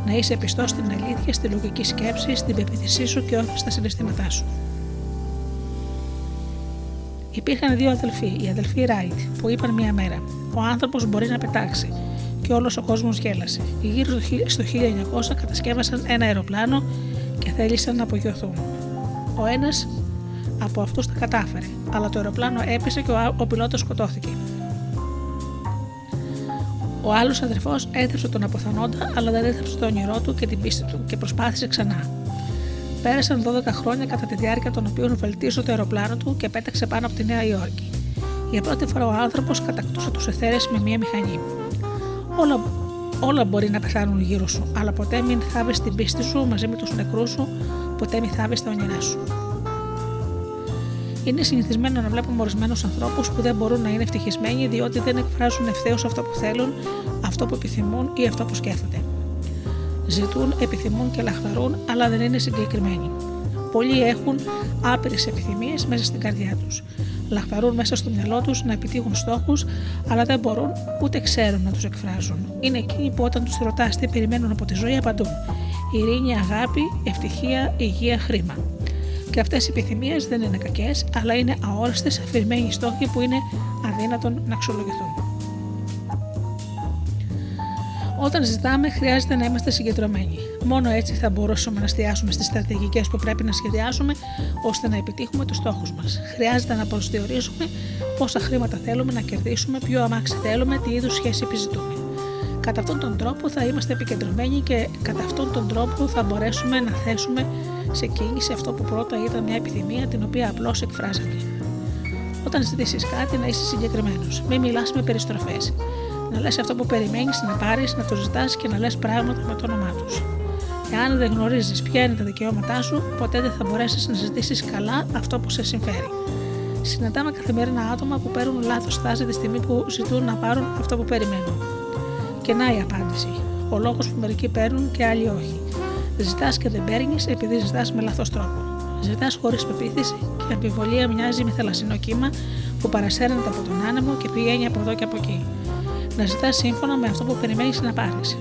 Να είσαι πιστός στην αλήθεια, στη λογική σκέψη, στην πεποίθησή σου και όχι στα συναισθήματά σου. Υπήρχαν δύο αδελφοί, οι αδελφοί Ράιτ, που είπαν μία μέρα: Ο άνθρωπος μπορεί να πετάξει. Και όλος ο κόσμος γέλασε. Γύρω στο 1900 κατασκεύασαν ένα αεροπλάνο και θέλησαν να απογειωθούν. Ο ένας από αυτούς τα κατάφερε, αλλά το αεροπλάνο έπεσε και ο, ο πιλότος σκοτώθηκε. Ο άλλος αδερφός έθεψε τον αποθανόντα, αλλά δεν έθεψε το όνειρό του και την πίστη του και προσπάθησε ξανά. Πέρασαν 12 χρόνια κατά τη διάρκεια των οποίων βελτίωσε το αεροπλάνο του και πέταξε πάνω από τη Νέα Υόρκη. Για πρώτη φορά ο άνθρωπος κατακτούσε τους εθέρες με μία μηχανή. Όλα, όλα μπορεί να πεθάνουν γύρω σου, αλλά ποτέ μην θάβεις την πίστη σου μαζί με τους νεκρούς σου, ποτέ μην θάβεις τα όνειρά σου. Είναι συνηθισμένο να βλέπουμε ορισμένους ανθρώπους που δεν μπορούν να είναι ευτυχισμένοι διότι δεν εκφράζουν ευθέως αυτό που θέλουν, αυτό που επιθυμούν ή αυτό που σκέφτονται. Ζητούν, επιθυμούν και λαχταρούν, αλλά δεν είναι συγκεκριμένοι. Πολλοί έχουν άπειρες επιθυμίες μέσα στην καρδιά τους. Λαχταρούν μέσα στο μυαλό τους να επιτύχουν στόχους, αλλά δεν μπορούν ούτε ξέρουν να τους εκφράζουν. Είναι εκείνοι που όταν τους ρωτάς τι περιμένουν από τη ζωή, απαντούν. Ειρήνη, αγάπη, ευτυχία, υγεία, χρήμα. Και αυτές οι επιθυμίες δεν είναι κακές, αλλά είναι αόριστες, αφηρημένοι στόχοι που είναι αδύνατον να αξιολογηθούν. Όταν ζητάμε, χρειάζεται να είμαστε συγκεντρωμένοι. Μόνο έτσι θα μπορούσαμε να εστιάσουμε στις στρατηγικές που πρέπει να σχεδιάσουμε ώστε να επιτύχουμε τους στόχους μας. Χρειάζεται να προσδιορίσουμε πόσα χρήματα θέλουμε να κερδίσουμε, ποιο αμάξι θέλουμε, τι είδους σχέση επιζητούμε. Κατά αυτόν τον τρόπο θα είμαστε επικεντρωμένοι και κατά αυτόν τον τρόπο θα μπορέσουμε να θέσουμε σε κίνηση αυτό που πρώτα ήταν μια επιθυμία την οποία απλώς εκφράζαμε. Όταν ζητήσεις κάτι, να είσαι συγκεκριμένος. Μην μιλάς με περιστροφές να λες αυτό που περιμένεις να πάρεις, να το ζητάς και να λες πράγματα με το όνομά τους. Εάν δεν γνωρίζεις ποια είναι τα δικαιώματά σου, ποτέ δεν θα μπορέσεις να ζητήσεις καλά αυτό που σε συμφέρει. Συναντάμε καθημερινά άτομα που παίρνουν λάθος στάση τη στιγμή που ζητούν να πάρουν αυτό που περιμένουν. Και να η απάντηση. Ο λόγος που μερικοί παίρνουν και άλλοι όχι. Ζητάς και δεν παίρνεις επειδή ζητάς με λάθο τρόπο. Ζητάς χωρίς πεποίθηση και η αμφιβολία μοιάζει με θαλασσινό κύμα που παρασέρνεται από τον άνεμο και πηγαίνει από εδώ και από εκεί να ζητάς σύμφωνα με αυτό που περιμένεις να πάρεις.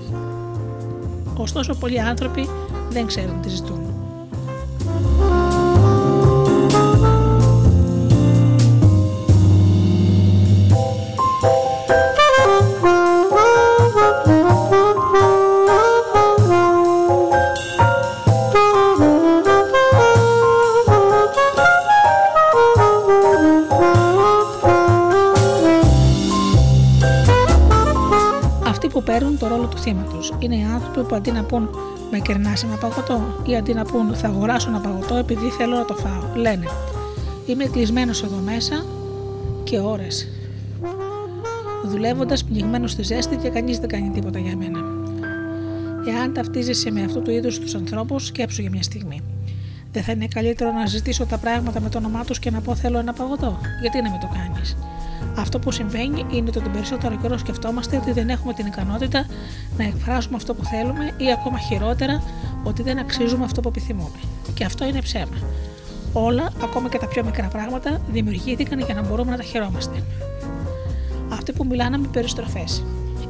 Ωστόσο, πολλοί άνθρωποι δεν ξέρουν τι ζητούν. Του θύματο. Είναι οι άνθρωποι που αντί να πούν με κερνάς ένα παγωτό ή αντί να πούν θα αγοράσω ένα παγωτό επειδή θέλω να το φάω. Λένε Είμαι κλεισμένος εδώ μέσα και ώρες. Δουλεύοντας πνιγμένος στη ζέστη και κανείς δεν κάνει τίποτα για μένα. Εάν ταυτίζεσαι με αυτού του είδους τους ανθρώπους, σκέψου για μια στιγμή. Δεν θα είναι καλύτερο να ζητήσω τα πράγματα με το όνομά τους και να πω θέλω ένα παγωτό. Γιατί να με το κάνεις; Αυτό που συμβαίνει είναι ότι τον περισσότερο καιρό σκεφτόμαστε ότι δεν έχουμε την ικανότητα να εκφράσουμε αυτό που θέλουμε ή ακόμα χειρότερα ότι δεν αξίζουμε αυτό που επιθυμούμε. Και αυτό είναι ψέμα. Όλα, ακόμα και τα πιο μικρά πράγματα, δημιουργήθηκαν για να μπορούμε να τα χαιρόμαστε. Αυτοί που μιλάνε με περιστροφές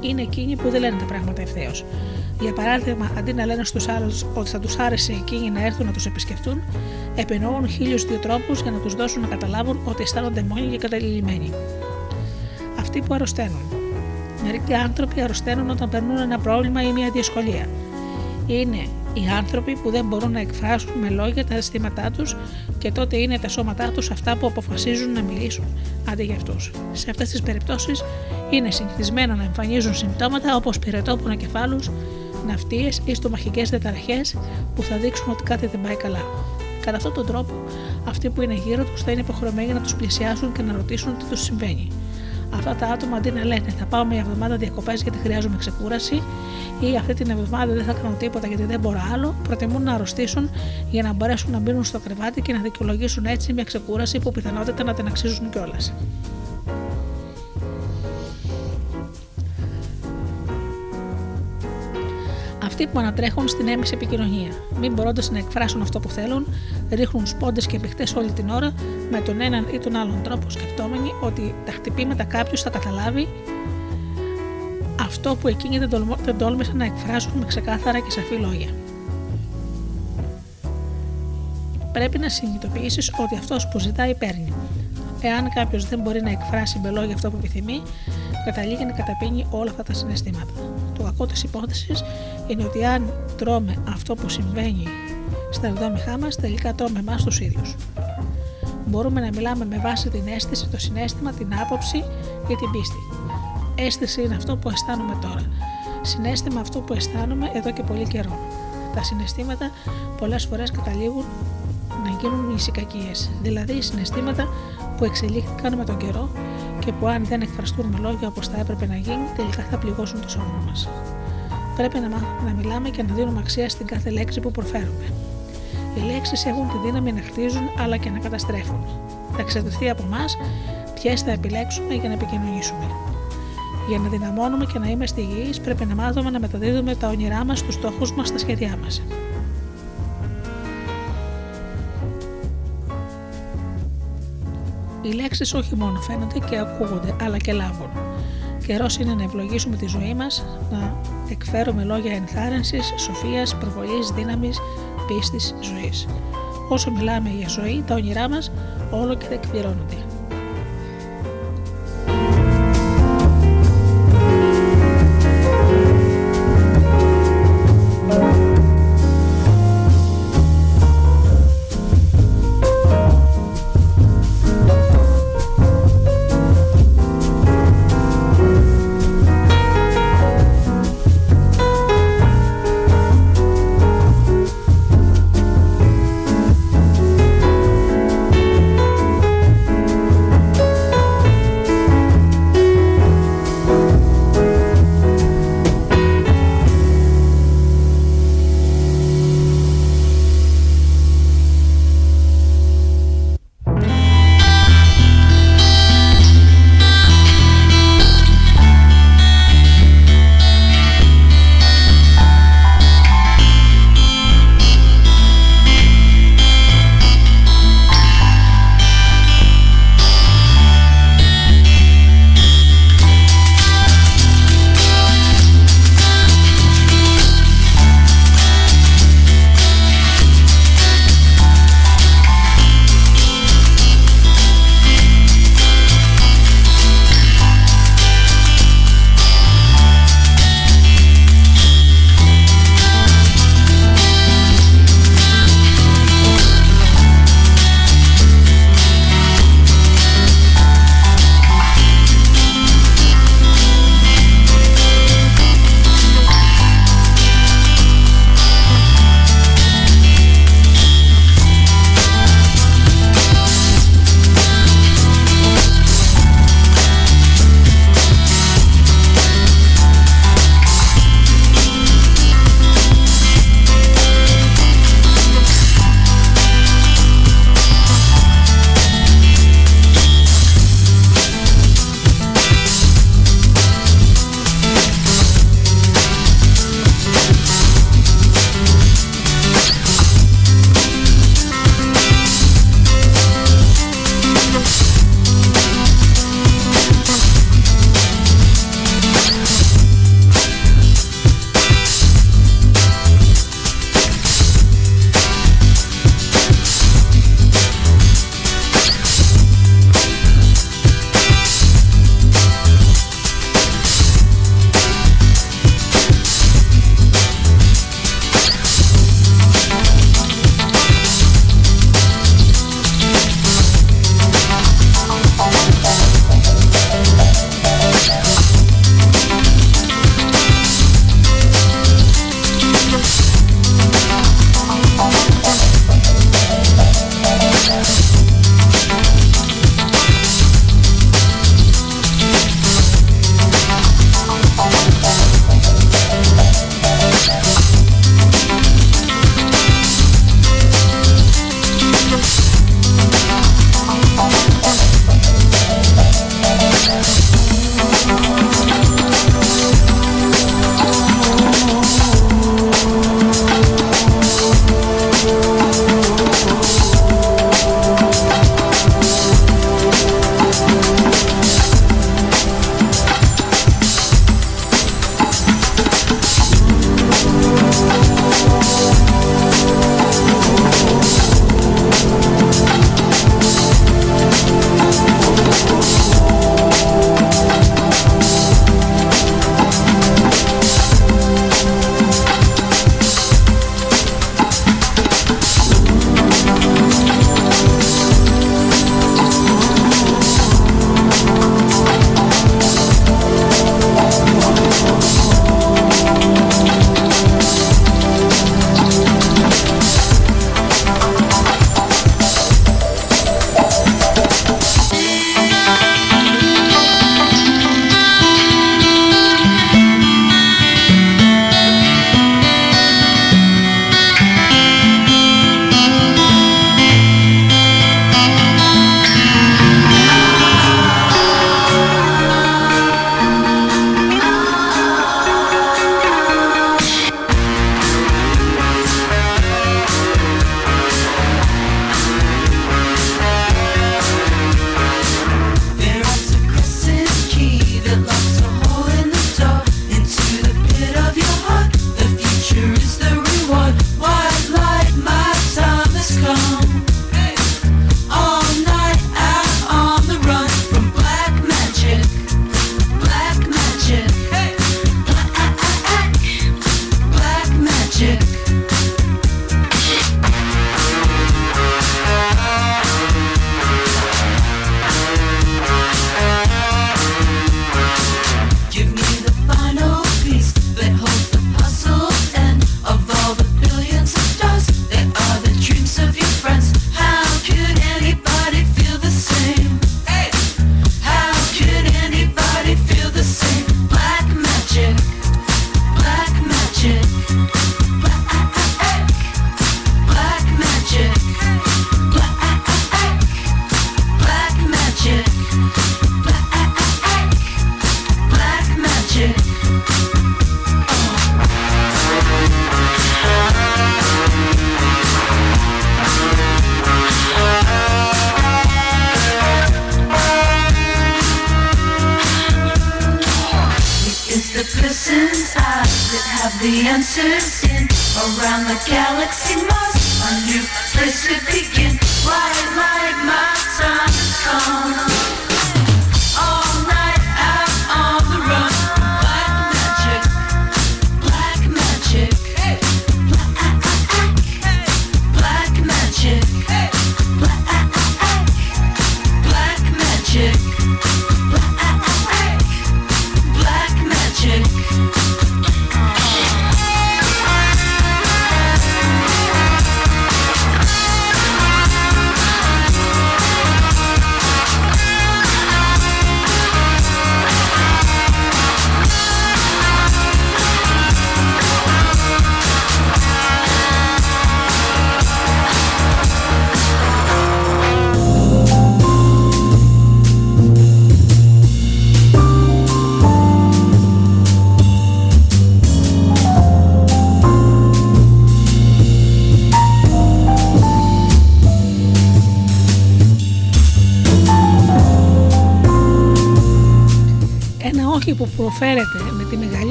είναι εκείνοι που δεν λένε τα πράγματα ευθέως. Για παράδειγμα, αντί να λένε στους άλλους ότι θα τους άρεσε εκείνοι να έρθουν να τους επισκεφτούν, επινοούν χίλιους δύο τρόπους για να τους δώσουν να καταλάβουν ότι αισθάνονται μόνοι και καταληλημένοι. Αυτοί που αρρωσταίνουν. Μερικοί άνθρωποι αρρωσταίνουν όταν περνούν ένα πρόβλημα ή μια δυσκολία. Είναι οι άνθρωποι που δεν μπορούν να εκφράσουν με λόγια τα αισθήματά τους και τότε είναι τα σώματά τους αυτά που αποφασίζουν να μιλήσουν αντί για αυτούς. Σε αυτές τις περιπτώσεις είναι συνηθισμένο να εμφανίζουν συμπτώματα όπως πυρετόπουνα κεφάλους, ναυτίες ή στομαχικές διαταραχέ που θα δείξουν ότι κάτι δεν πάει καλά. Κατά αυτόν τον τρόπο, αυτοί που είναι γύρω τους θα είναι υποχρεωμένοι να τους πλησιάσουν και να ρωτήσουν τι τους συμβαίνει. Αυτά τα άτομα αντί να λένε θα πάω μια εβδομάδα διακοπές γιατί χρειάζομαι ξεκούραση ή αυτή την εβδομάδα δεν θα κάνω τίποτα γιατί δεν μπορώ άλλο, προτιμούν να αρρωστήσουν για να μπορέσουν να μπουν στο κρεβάτι και να δικαιολογήσουν έτσι μια ξεκούραση που πιθανότητα να την αξίζουν κιόλας. Αυτοί που ανατρέχουν στην έμεση επικοινωνία, μην μπορώντας να εκφράσουν αυτό που θέλουν, ρίχνουν σπόντες και παιχτέ όλη την ώρα με τον έναν ή τον άλλον τρόπο, σκεφτόμενοι ότι τα χτυπήματα κάποιους θα καταλάβει αυτό που εκείνοι δεν τόλμησαν να εκφράσουν με ξεκάθαρα και σαφή λόγια. Πρέπει να συνειδητοποιήσεις ότι αυτός που ζητάει παίρνει. Εάν κάποιος δεν μπορεί να εκφράσει με λόγια αυτό που επιθυμεί, καταλήγει να καταπίνει όλα αυτά τα συναισθήματα. Το κακό τη υπόθεσης είναι ότι αν τρώμε αυτό που συμβαίνει στα ενδόμηχά μας, τελικά τρώμε εμάς τους ίδιους. Μπορούμε να μιλάμε με βάση την αίσθηση, το συνέστημα, την άποψη ή την πίστη. Αίσθηση είναι αυτό που αισθάνομαι τώρα. Συνέστημα αυτό που αισθάνομαι εδώ και πολύ καιρό. Τα συναισθήματα πολλές φορές καταλήγουν να γίνουν ησυχακίε, δηλαδή συναισθήματα που εξελίχθηκαν με τον καιρό και που αν δεν εκφραστούν με λόγια όπως θα έπρεπε να γίνει, τελικά θα πληγώσουν το σώμα μας. Πρέπει να μάθουμε να μιλάμε και να δίνουμε αξία στην κάθε λέξη που προφέρουμε. Οι λέξεις έχουν τη δύναμη να χτίζουν αλλά και να καταστρέφουν. Θα εξαρτηθεί από εμάς ποιες θα επιλέξουμε για να επικοινωνήσουμε. Για να δυναμώνουμε και να είμαστε υγιείς, πρέπει να μάθουμε να μεταδίδουμε τα όνειρά μας, του στόχους μας, τα σχέδιά μας. Οι λέξεις όχι μόνο φαίνονται και ακούγονται, αλλά και λάβουν. Καιρός είναι να ευλογήσουμε τη ζωή μας, να εκφέρουμε λόγια ενθάρρυνσης, σοφίας, προβολή, δύναμης, πίστης, ζωής. Όσο μιλάμε για ζωή, τα όνειρά μας όλο και εκπληρώνονται.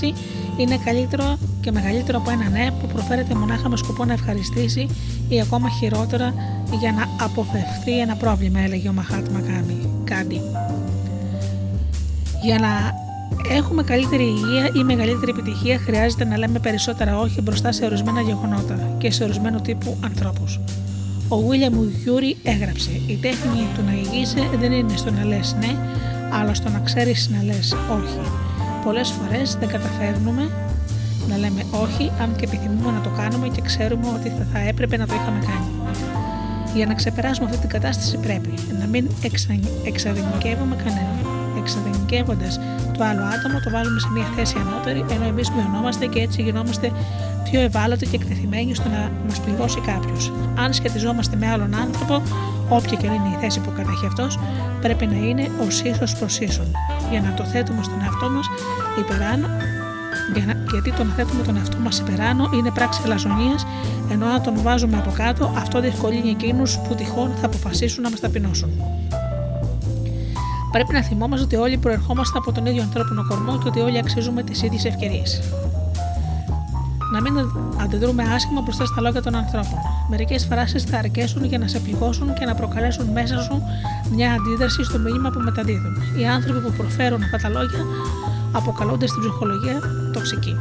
Πεποίθηση είναι καλύτερο και μεγαλύτερο από ένα ναι που προφέρεται μονάχα με σκοπό να ευχαριστήσει ή ακόμα χειρότερα για να αποφευχθεί ένα πρόβλημα, έλεγε ο Μαχάτμα Γκάντι. Για να έχουμε καλύτερη υγεία ή μεγαλύτερη επιτυχία χρειάζεται να λέμε περισσότερα όχι μπροστά σε ορισμένα γεγονότα και σε ορισμένου τύπου ανθρώπους. Ο Βίλιαμ Γιούρι έγραψε: Η τέχνη του να ηγείσαι δεν είναι στο να λες ναι, αλλά στο να ξέρεις να λες όχι. Πολλές φορές δεν καταφέρνουμε να λέμε όχι, αν και επιθυμούμε να το κάνουμε και ξέρουμε ότι θα, θα έπρεπε να το είχαμε κάνει. Για να ξεπεράσουμε αυτή την κατάσταση πρέπει να μην εξα... εξαδενικεύουμε κανέναν. Εξαδενικεύοντα το άλλο άτομο, το βάζουμε σε μια θέση ανώτερη, ενώ εμείς μειωνόμαστε και έτσι γινόμαστε πιο ευάλωτοι και εκτεθειμένοι στο να μας πληγώσει κάποιος. Αν σχετιζόμαστε με άλλον άνθρωπο, όποια και είναι η θέση που κατέχει αυτός, πρέπει να είναι ω ίσο προς ίσον. Για να το θέτουμε στον εαυτό μας υπεράνω, για να, γιατί το να θέτουμε τον εαυτό μας υπεράνω είναι πράξη ελαζονία, ενώ αν τον βάζουμε από κάτω, αυτό διευκολύνει εκείνους που τυχόν θα αποφασίσουν να μας ταπεινώσουν. Πρέπει να θυμόμαστε ότι όλοι προερχόμαστε από τον ίδιο ανθρώπινο κορμό και ότι όλοι αξίζουμε τις ίδιες ευκαιρίες να μην αντιδρούμε άσχημα μπροστά στα λόγια των ανθρώπων. Μερικές φράσεις θα αρκέσουν για να σε πληγώσουν και να προκαλέσουν μέσα σου μια αντίδραση στο μήνυμα που μεταδίδουν. Οι άνθρωποι που προφέρουν αυτά τα λόγια αποκαλούνται στην ψυχολογία τοξικοί.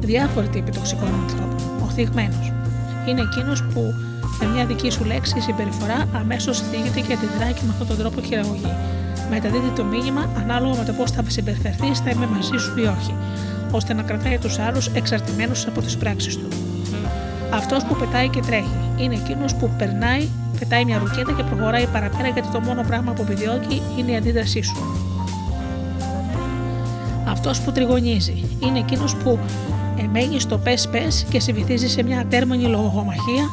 Διάφοροι τύποι τοξικών ανθρώπων. Ο θυγμένος είναι εκείνος που με μια δική σου λέξη ή συμπεριφορά αμέσως θίγεται και αντιδρά και με αυτόν τον τρόπο χειραγωγεί μεταδίδει το μήνυμα ανάλογα με το πώς θα συμπεριφερθεί, θα είμαι μαζί σου ή όχι, ώστε να κρατάει τους άλλους εξαρτημένους από τις πράξεις του. Αυτός που πετάει και τρέχει είναι εκείνος που περνάει, πετάει μια ρουκέτα και προχωράει παραπέρα γιατί το μόνο πράγμα που επιδιώκει είναι η αντίδρασή σου. Αυτός που τριγωνίζει είναι εκείνος που εμένει στο πε πε και σε βυθίζει σε μια τέρμονη λογομαχία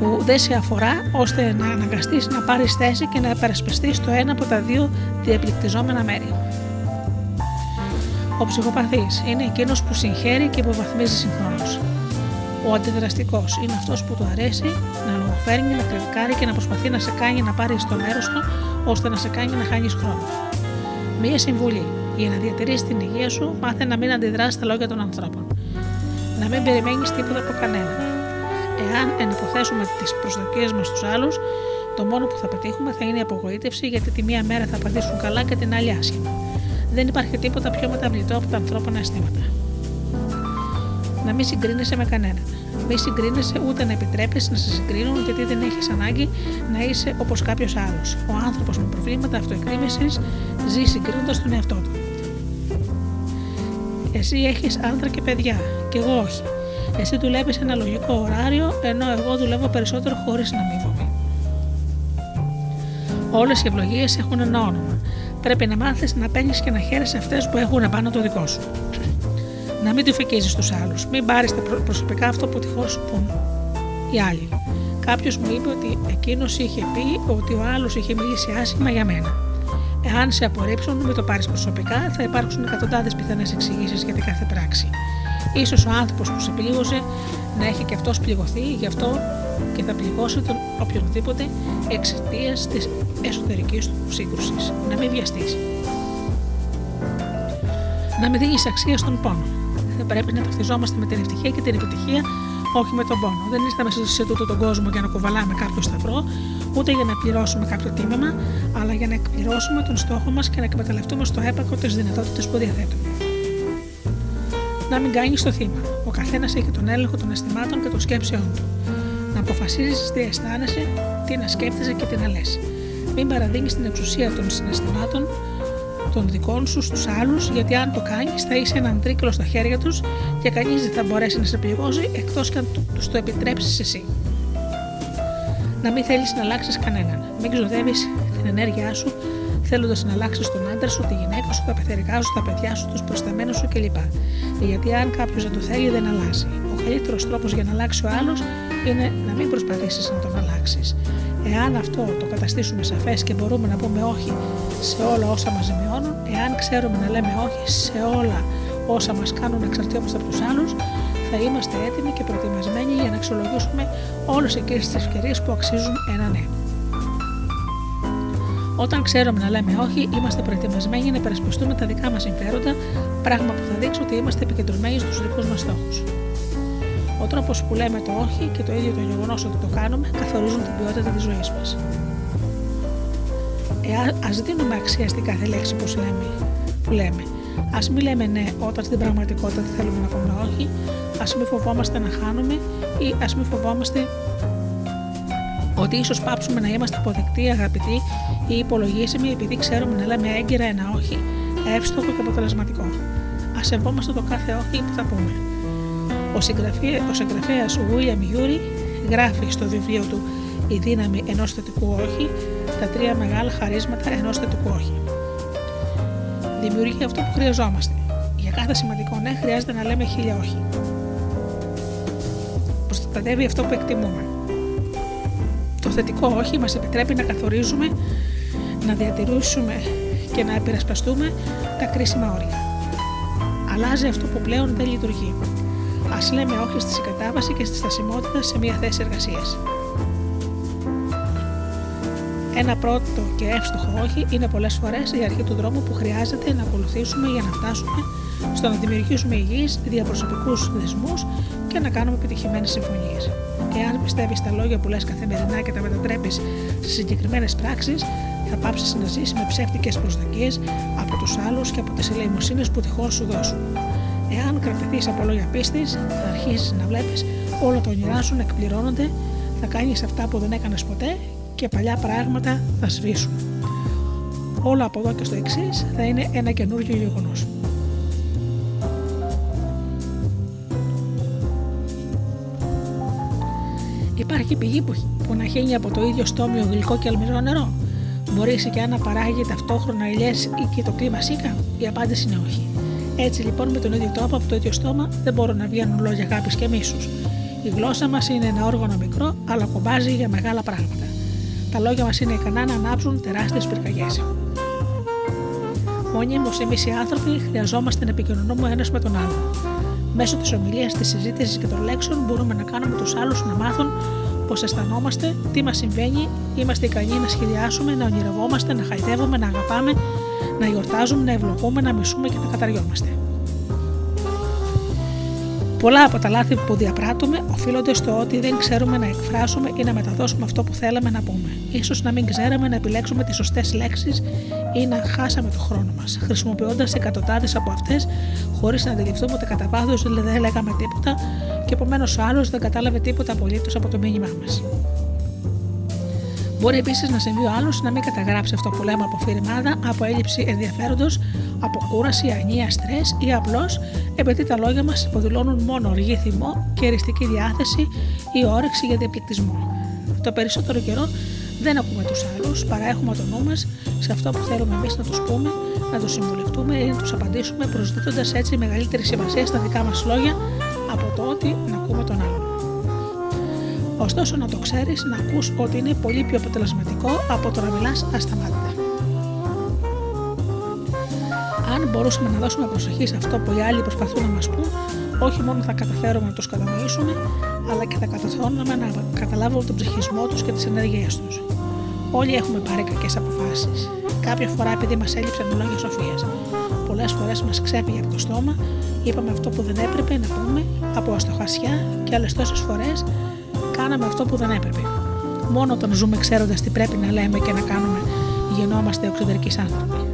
που δεν σε αφορά ώστε να αναγκαστείς να πάρεις θέση και να επερασπιστείς το ένα από τα δύο διαπληκτιζόμενα μέρη. Ο ψυχοπαθής είναι εκείνος που συγχαίρει και υποβαθμίζει συγχρόνως. Ο αντιδραστικός είναι αυτός που του αρέσει να λογοφέρνει, να κριτικάρει και να προσπαθεί να σε κάνει να πάρεις το μέρος του ώστε να σε κάνει να χάνεις χρόνο. Μία συμβουλή. Για να διατηρήσεις την υγεία σου, μάθε να μην αντιδράσεις στα λόγια των ανθρώπων. Να μην περιμένεις τίποτα από κανέναν εάν ενυποθέσουμε τις προσδοκίες μας στους άλλους, το μόνο που θα πετύχουμε θα είναι η απογοήτευση γιατί τη μία μέρα θα απαντήσουν καλά και την άλλη άσχημα. Δεν υπάρχει τίποτα πιο μεταβλητό από τα ανθρώπινα αισθήματα. Να μην συγκρίνεσαι με κανέναν. Μην συγκρίνεσαι ούτε να επιτρέπεις να σε συγκρίνουν γιατί δεν έχεις ανάγκη να είσαι όπως κάποιος άλλος. Ο άνθρωπος με προβλήματα αυτοεκρίνηση ζει συγκρίνοντας τον εαυτό του. Εσύ έχεις άντρα και παιδιά, και εγώ όχι. Εσύ δουλεύεις ένα λογικό ωράριο, ενώ εγώ δουλεύω περισσότερο χωρίς να αμείβομαι. Όλες οι ευλογίες έχουν ένα όνομα. Πρέπει να μάθεις να παίρνεις και να χαίρεσαι αυτές που έχουν πάνω το δικό σου. Να μην του φεκίζει τους άλλους. Μην πάρεις προσωπικά αυτό που τυχώ σου πούν οι άλλοι. Κάποιος μου είπε ότι εκείνος είχε πει ότι ο άλλος είχε μιλήσει άσχημα για μένα. Εάν σε απορρίψουν, μην το πάρεις προσωπικά, θα υπάρξουν εκατοντάδες πιθανές εξηγήσεις για την κάθε πράξη. Ίσως ο άνθρωπος που σε πλήγωσε να έχει και αυτός πληγωθεί, γι' αυτό και θα πληγώσει τον οποιονδήποτε εξαιτίας της εσωτερικής του σύγκρουσης. Να μην βιαστείς. Να μην δίνεις αξία στον πόνο. Δεν πρέπει να ταυτιζόμαστε με την ευτυχία και την επιτυχία, όχι με τον πόνο. Δεν ήρθαμε σε τούτο τον κόσμο για να κουβαλάμε κάποιο σταυρό, ούτε για να πληρώσουμε κάποιο τίμημα, αλλά για να εκπληρώσουμε τον στόχο μας και να εκμεταλλευτούμε στο έπακο τις δυνατότητες που διαθέτουμε. Να μην κάνει το θύμα. Ο καθένας έχει τον έλεγχο των αισθημάτων και των σκέψεών του. Να αποφασίζεις τι αισθάνεσαι, τι να σκέφτεσαι και τι να λες. Μην παραδίνεις την εξουσία των συναισθημάτων των δικών σου στους άλλους, γιατί αν το κάνεις, θα είσαι έναν τρίκλο στα χέρια τους και κανείς δεν θα μπορέσει να σε πληγώσει εκτός και αν τους το επιτρέψεις εσύ. Να μην θέλεις να αλλάξεις κανέναν. Μην ξοδεύεις την ενέργειά σου θέλοντας να αλλάξεις τον άντρα σου, τη γυναίκα σου, τα πεθερικά σου, τα παιδιά σου, τους προσταμένους σου κλπ. Γιατί αν κάποιος δεν το θέλει, δεν αλλάζει. Ο καλύτερος τρόπος για να αλλάξει ο άλλος είναι να μην προσπαθήσεις να τον αλλάξεις. Εάν αυτό το καταστήσουμε σαφές και μπορούμε να πούμε όχι σε όλα όσα μας ζημιώνουν, εάν ξέρουμε να λέμε όχι σε όλα όσα μας κάνουν να εξαρτιόμαστε από τους άλλους, θα είμαστε έτοιμοι και προετοιμασμένοι για να αξιολογήσουμε όλες εκείνες τις ευκαιρίες που αξίζουν ένα ναι. Όταν ξέρουμε να λέμε όχι, είμαστε προετοιμασμένοι να υπερασπιστούμε τα δικά μας συμφέροντα, πράγμα που θα δείξει ότι είμαστε επικεντρωμένοι στους δικούς μας στόχους. Ο τρόπος που λέμε το όχι και το ίδιο το γεγονός ότι το κάνουμε καθορίζουν την ποιότητα της ζωής μας. Ε, α δίνουμε αξία στην κάθε λέξη που λέμε. Που λέμε. Α μην λέμε ναι όταν στην πραγματικότητα θέλουμε να πούμε όχι, ας μην φοβόμαστε να χάνουμε ή ας μην φοβόμαστε ότι ίσως πάψουμε να είμαστε αποδεκτοί, αγαπητοί ή υπολογίσιμοι επειδή ξέρουμε να λέμε έγκυρα ένα όχι, εύστοχο και αποτελεσματικό. Α σεβόμαστε το κάθε όχι που θα πούμε. Ο συγγραφέα ο συγγραφέας William Yuri γράφει στο βιβλίο του «Η δύναμη ενός θετικού όχι» τα τρία μεγάλα χαρίσματα ενός θετικού όχι. Δημιουργεί αυτό που χρειαζόμαστε. Για κάθε σημαντικό ναι χρειάζεται να λέμε χίλια όχι. Προστατεύει αυτό που εκτιμούμε. Το θετικό όχι μας επιτρέπει να καθορίζουμε, να διατηρήσουμε και να επηρεσπαστούμε τα κρίσιμα όρια. Αλλάζει αυτό που πλέον δεν λειτουργεί. Α λέμε όχι στη συγκατάβαση και στη στασιμότητα σε μια θέση εργασίας. Ένα πρώτο και εύστοχο όχι είναι πολλές φορές η αρχή του δρόμου που χρειάζεται να ακολουθήσουμε για να φτάσουμε στο να δημιουργήσουμε υγιείς διαπροσωπικούς δεσμούς και να κάνουμε επιτυχημένες συμφωνίες. Εάν πιστεύεις στα λόγια που λες καθημερινά και τα μετατρέπεις σε συγκεκριμένες πράξεις, θα πάψεις να ζήσει με ψεύτικες προσδοκίες από τους άλλους και από τις ελεημοσύνες που τυχόν σου δώσουν. Εάν κρατηθείς από λόγια πίστης, θα αρχίσεις να βλέπεις όλα τα όνειρά σου να εκπληρώνονται, θα κάνεις αυτά που δεν έκανες ποτέ και παλιά πράγματα θα σβήσουν. Όλα από εδώ και στο εξής θα είναι ένα καινούργιο γεγονός. Υπάρχει πηγή που, που να χύνει από το ίδιο στόμιο γλυκό και αλμυρό νερό; Μπορείς η σικιά να παράγει ταυτόχρονα ηλιέ ή και το κλίμα σίκα; Η απάντηση είναι όχι. Έτσι λοιπόν με τον ίδιο τρόπο από το ίδιο στόμα δεν μπορούν να βγαίνουν λόγια αγάπης και μίσους. Η γλώσσα μας είναι ένα όργανο μικρό, αλλά κομπάζει για μεγάλα πράγματα. Τα λόγια μας είναι ικανά να ανάψουν τεράστιες πυρκαγιές. Μόνιμω εμείς οι άνθρωποι χρειαζόμαστε να επικοινωνούμε ένας με τον άλλο. Μέσω της ομιλίας, της συζήτησης και των λέξεων μπορούμε να κάνουμε τους άλλους να μάθουν πώ αισθανόμαστε, τι μας συμβαίνει, είμαστε ικανοί να σχεδιάσουμε, να ονειρευόμαστε, να χαϊδεύουμε, να αγαπάμε, να γιορτάζουμε, να ευλογούμε, να μισούμε και να καταριόμαστε. Πολλά από τα λάθη που διαπράττουμε οφείλονται στο ότι δεν ξέρουμε να εκφράσουμε ή να μεταδώσουμε αυτό που θέλαμε να πούμε. σω να μην ξέραμε να επιλέξουμε τις σωστές λέξεις ή να χάσαμε τον χρόνο μας, χρησιμοποιώντας εκατοντάδες από αυτές χωρίς να αντιληφθούμε ότι κατά βάθο δεν λέγαμε τίποτα και επομένως ο άλλος δεν κατάλαβε τίποτα απολύτως από το μήνυμά μας. Μπορεί επίσης να συμβεί ο άλλος να μην καταγράψει αυτό που λέμε από φυρημάδα, από έλλειψη ενδιαφέροντος, από κούραση, ανία, στρες ή απλώς επειδή τα λόγια μας υποδηλώνουν μόνο οργή θυμό και εριστική διάθεση ή όρεξη για διαπληκτισμό. Το περισσότερο καιρό δεν ακούμε τους άλλους, παρά έχουμε το νου μας σε αυτό που θέλουμε εμείς να τους πούμε, να τους συμβουλευτούμε ή να τους απαντήσουμε, προσδίδοντας έτσι μεγαλύτερη σημασία στα δικά μας λόγια από το ότι να ακούμε τον άλλον. Ωστόσο, να το ξέρεις, να ακούς ότι είναι πολύ πιο αποτελεσματικό από το να μιλάς ασταμάτητα. Αν μπορούσαμε να δώσουμε προσοχή σε αυτό που οι άλλοι προσπαθούν να μας πούν, όχι μόνο θα καταφέρουμε να τους κατανοήσουμε, αλλά και θα καταφέρουμε να καταλάβουμε τον ψυχισμό τους και τις ενέργειές τους. Όλοι έχουμε πάρει κακές αποφάσεις. Κάποια φορά επειδή μας έλειψαν λόγια σοφίας. πολλές φορές μας ξέφυγε από το στόμα, είπαμε αυτό που δεν έπρεπε να πούμε από αστοχασιά και άλλες τόσες φορές κάναμε αυτό που δεν έπρεπε. Μόνο όταν ζούμε ξέροντας τι πρέπει να λέμε και να κάνουμε, γινόμαστε οξυδερκείς άνθρωποι.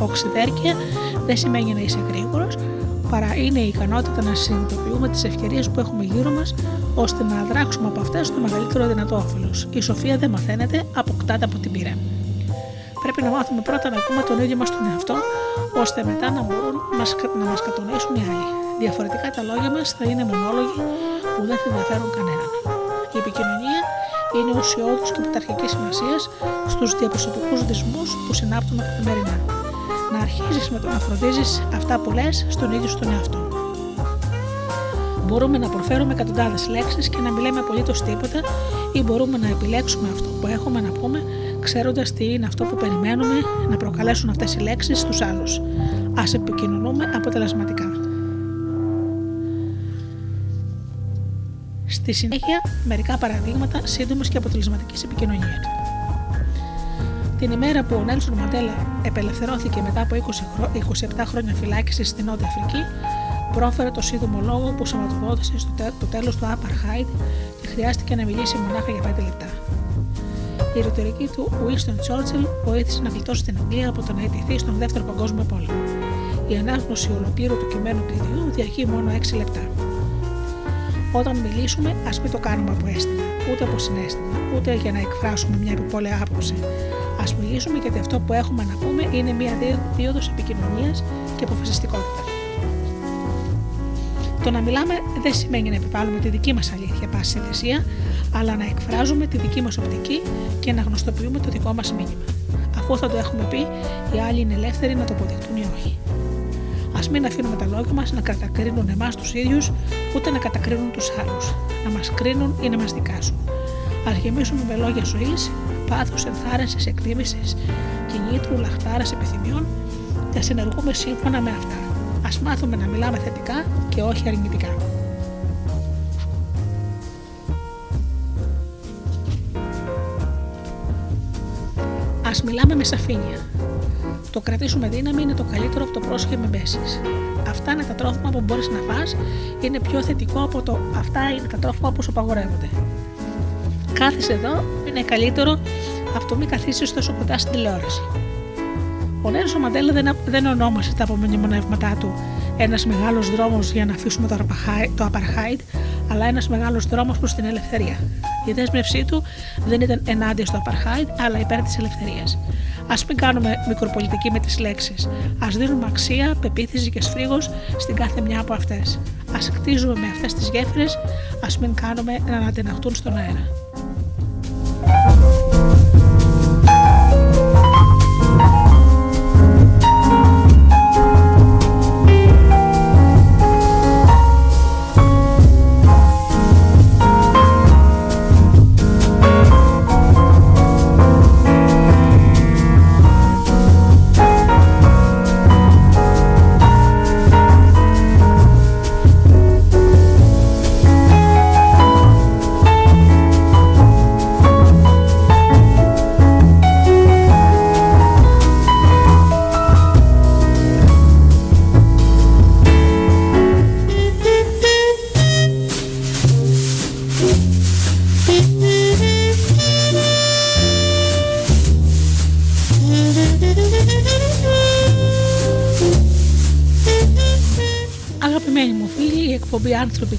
Οξυδέρκεια δεν σημαίνει να είσαι γρήγορος, παρά είναι η ικανότητα να συνειδητοποιούμε τις ευκαιρίες που έχουμε γύρω μας, ώστε να δράξουμε από αυτές το μεγαλύτερο δυνατό όφελος. Η σοφία δεν μαθαίνεται, αποκτάται από την πείρα. Πρέπει να μάθουμε πρώτα να ακούμε τον ίδιο μας τον εαυτό, ώστε μετά να μπορούν να μας κατονίσουν οι άλλοι. Διαφορετικά τα λόγια μας θα είναι μονόλογοι που δεν θα ενδιαφέρουν κανέναν. Η επικοινωνία είναι ουσιώδους και πρωταρχικής σημασίας στους διαπροσωπικούς δεσμού που συνάπτουμε καθημερινά. Να αρχίζεις με το να φροντίζεις αυτά που λες στον ίδιο στον εαυτό. Μπορούμε να προφέρουμε εκατοντάδες λέξεις και να μιλάμε απολύτως τίποτα, ή μπορούμε να επιλέξουμε αυτό που έχουμε να πούμε, ξέροντας τι είναι αυτό που περιμένουμε να προκαλέσουν αυτές οι λέξεις στους άλλους. Α επικοινωνούμε αποτελεσματικά. Στη συνέχεια, μερικά παραδείγματα σύντομης και αποτελεσματικής επικοινωνίας. Την ημέρα που ο Νέλσον Μαντέλα επελευθερώθηκε μετά από 20 27 χρόνια φυλάκισης στην Νότια Αφρική, πρόφερε το σύντομο λόγο που σωματοδότησε στο τέ, το τέλος του Apartheid και χρειάστηκε να μιλήσει μονάχα για 5 λεπτά. Η ρητορική του Winston Churchill βοήθησε να γλιτώσει την Αγγλία από το να ετηθεί στον Δεύτερο Παγκόσμιο Πόλεμο. Η ανάγνωση ολοκλήρου του κειμένου κλειδιού διαρκεί μόνο 6 λεπτά. Όταν μιλήσουμε, ας μην το κάνουμε από αίσθημα, ούτε από συνέστημα, ούτε για να εκφράσουμε μια επιπόλαια άποψη. Α μιλήσουμε γιατί αυτό που έχουμε να πούμε είναι μια δίωδος επικοινωνίας και αποφασιστικότητας. Το να μιλάμε δεν σημαίνει να επιβάλλουμε τη δική μας αλήθεια πάση θυσία, αλλά να εκφράζουμε τη δική μας οπτική και να γνωστοποιούμε το δικό μας μήνυμα. Αφού θα το έχουμε πει, οι άλλοι είναι ελεύθεροι να το αποδεικτούν ή όχι. Α μην αφήνουμε τα λόγια μας να κατακρίνουν εμάς τους ίδιους, ούτε να κατακρίνουν τους άλλους, να μας κρίνουν ή να μας δικάσουν. Α γεμίσουμε με λόγια ζωής, πάθους, ενθάρρυνσης, εκτίμησης, κινήτρου, λαχτάρας, επιθυμιών και α συνεργούμε σύμφωνα με αυτά. Α μάθουμε να μιλάμε θετικά και όχι αρνητικά. Μιλάμε με σαφήνεια. Το κρατήσουμε δύναμη είναι το καλύτερο από το πρόσχε με μπέσει. Αυτά είναι τα τρόφιμα που μπορείς να φας, είναι πιο θετικό από το αυτά είναι τα τρόφιμα που σου απαγορεύονται. Κάθεσαι εδώ είναι καλύτερο από το μη καθίσεις τόσο κοντά στην τηλεόραση. Ο Νέλσον Μαντέλα δεν, δεν ονόμασε τα απομνημονεύματά του ένας μεγάλος δρόμος για να αφήσουμε το, το apartheid, αλλά ένας μεγάλος δρόμος προς την ελευθερία. Η δέσμευσή του δεν ήταν ενάντια στο apartheid, αλλά υπέρ της ελευθερίας. Α μην κάνουμε μικροπολιτική με τις λέξεις. Α δίνουμε αξία, πεποίθηση και σφρίγος στην κάθε μια από αυτές. Α κτίζουμε με αυτές τις γέφυρες, ας μην κάνουμε να ανατεναχτούν στον αέρα.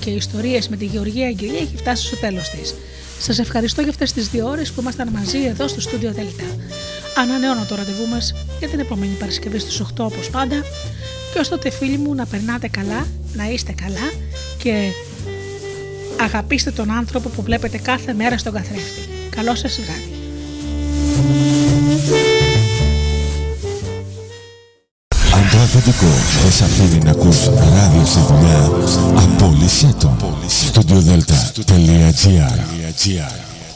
Και Ιστορίες με τη Γεωργία Αγγελία έχει φτάσει στο τέλος της. Σας ευχαριστώ για αυτές τις δύο ώρες που ήμασταν μαζί εδώ στο στούντιο Δέλτα. Ανανεώνω το ραντεβού μας για την επόμενη Παρασκευή στις 8 όπως πάντα. Και ως τότε, φίλοι μου, να περνάτε καλά, να είστε καλά και αγαπήστε τον άνθρωπο που βλέπετε κάθε μέρα στον καθρέφτη. Καλό σας βράδυ. Αν το αφεντικό δεν σ' αφήνει να ακούς ράδιο στη δουλειά, απόλυσέ το. Studiodελτα.gr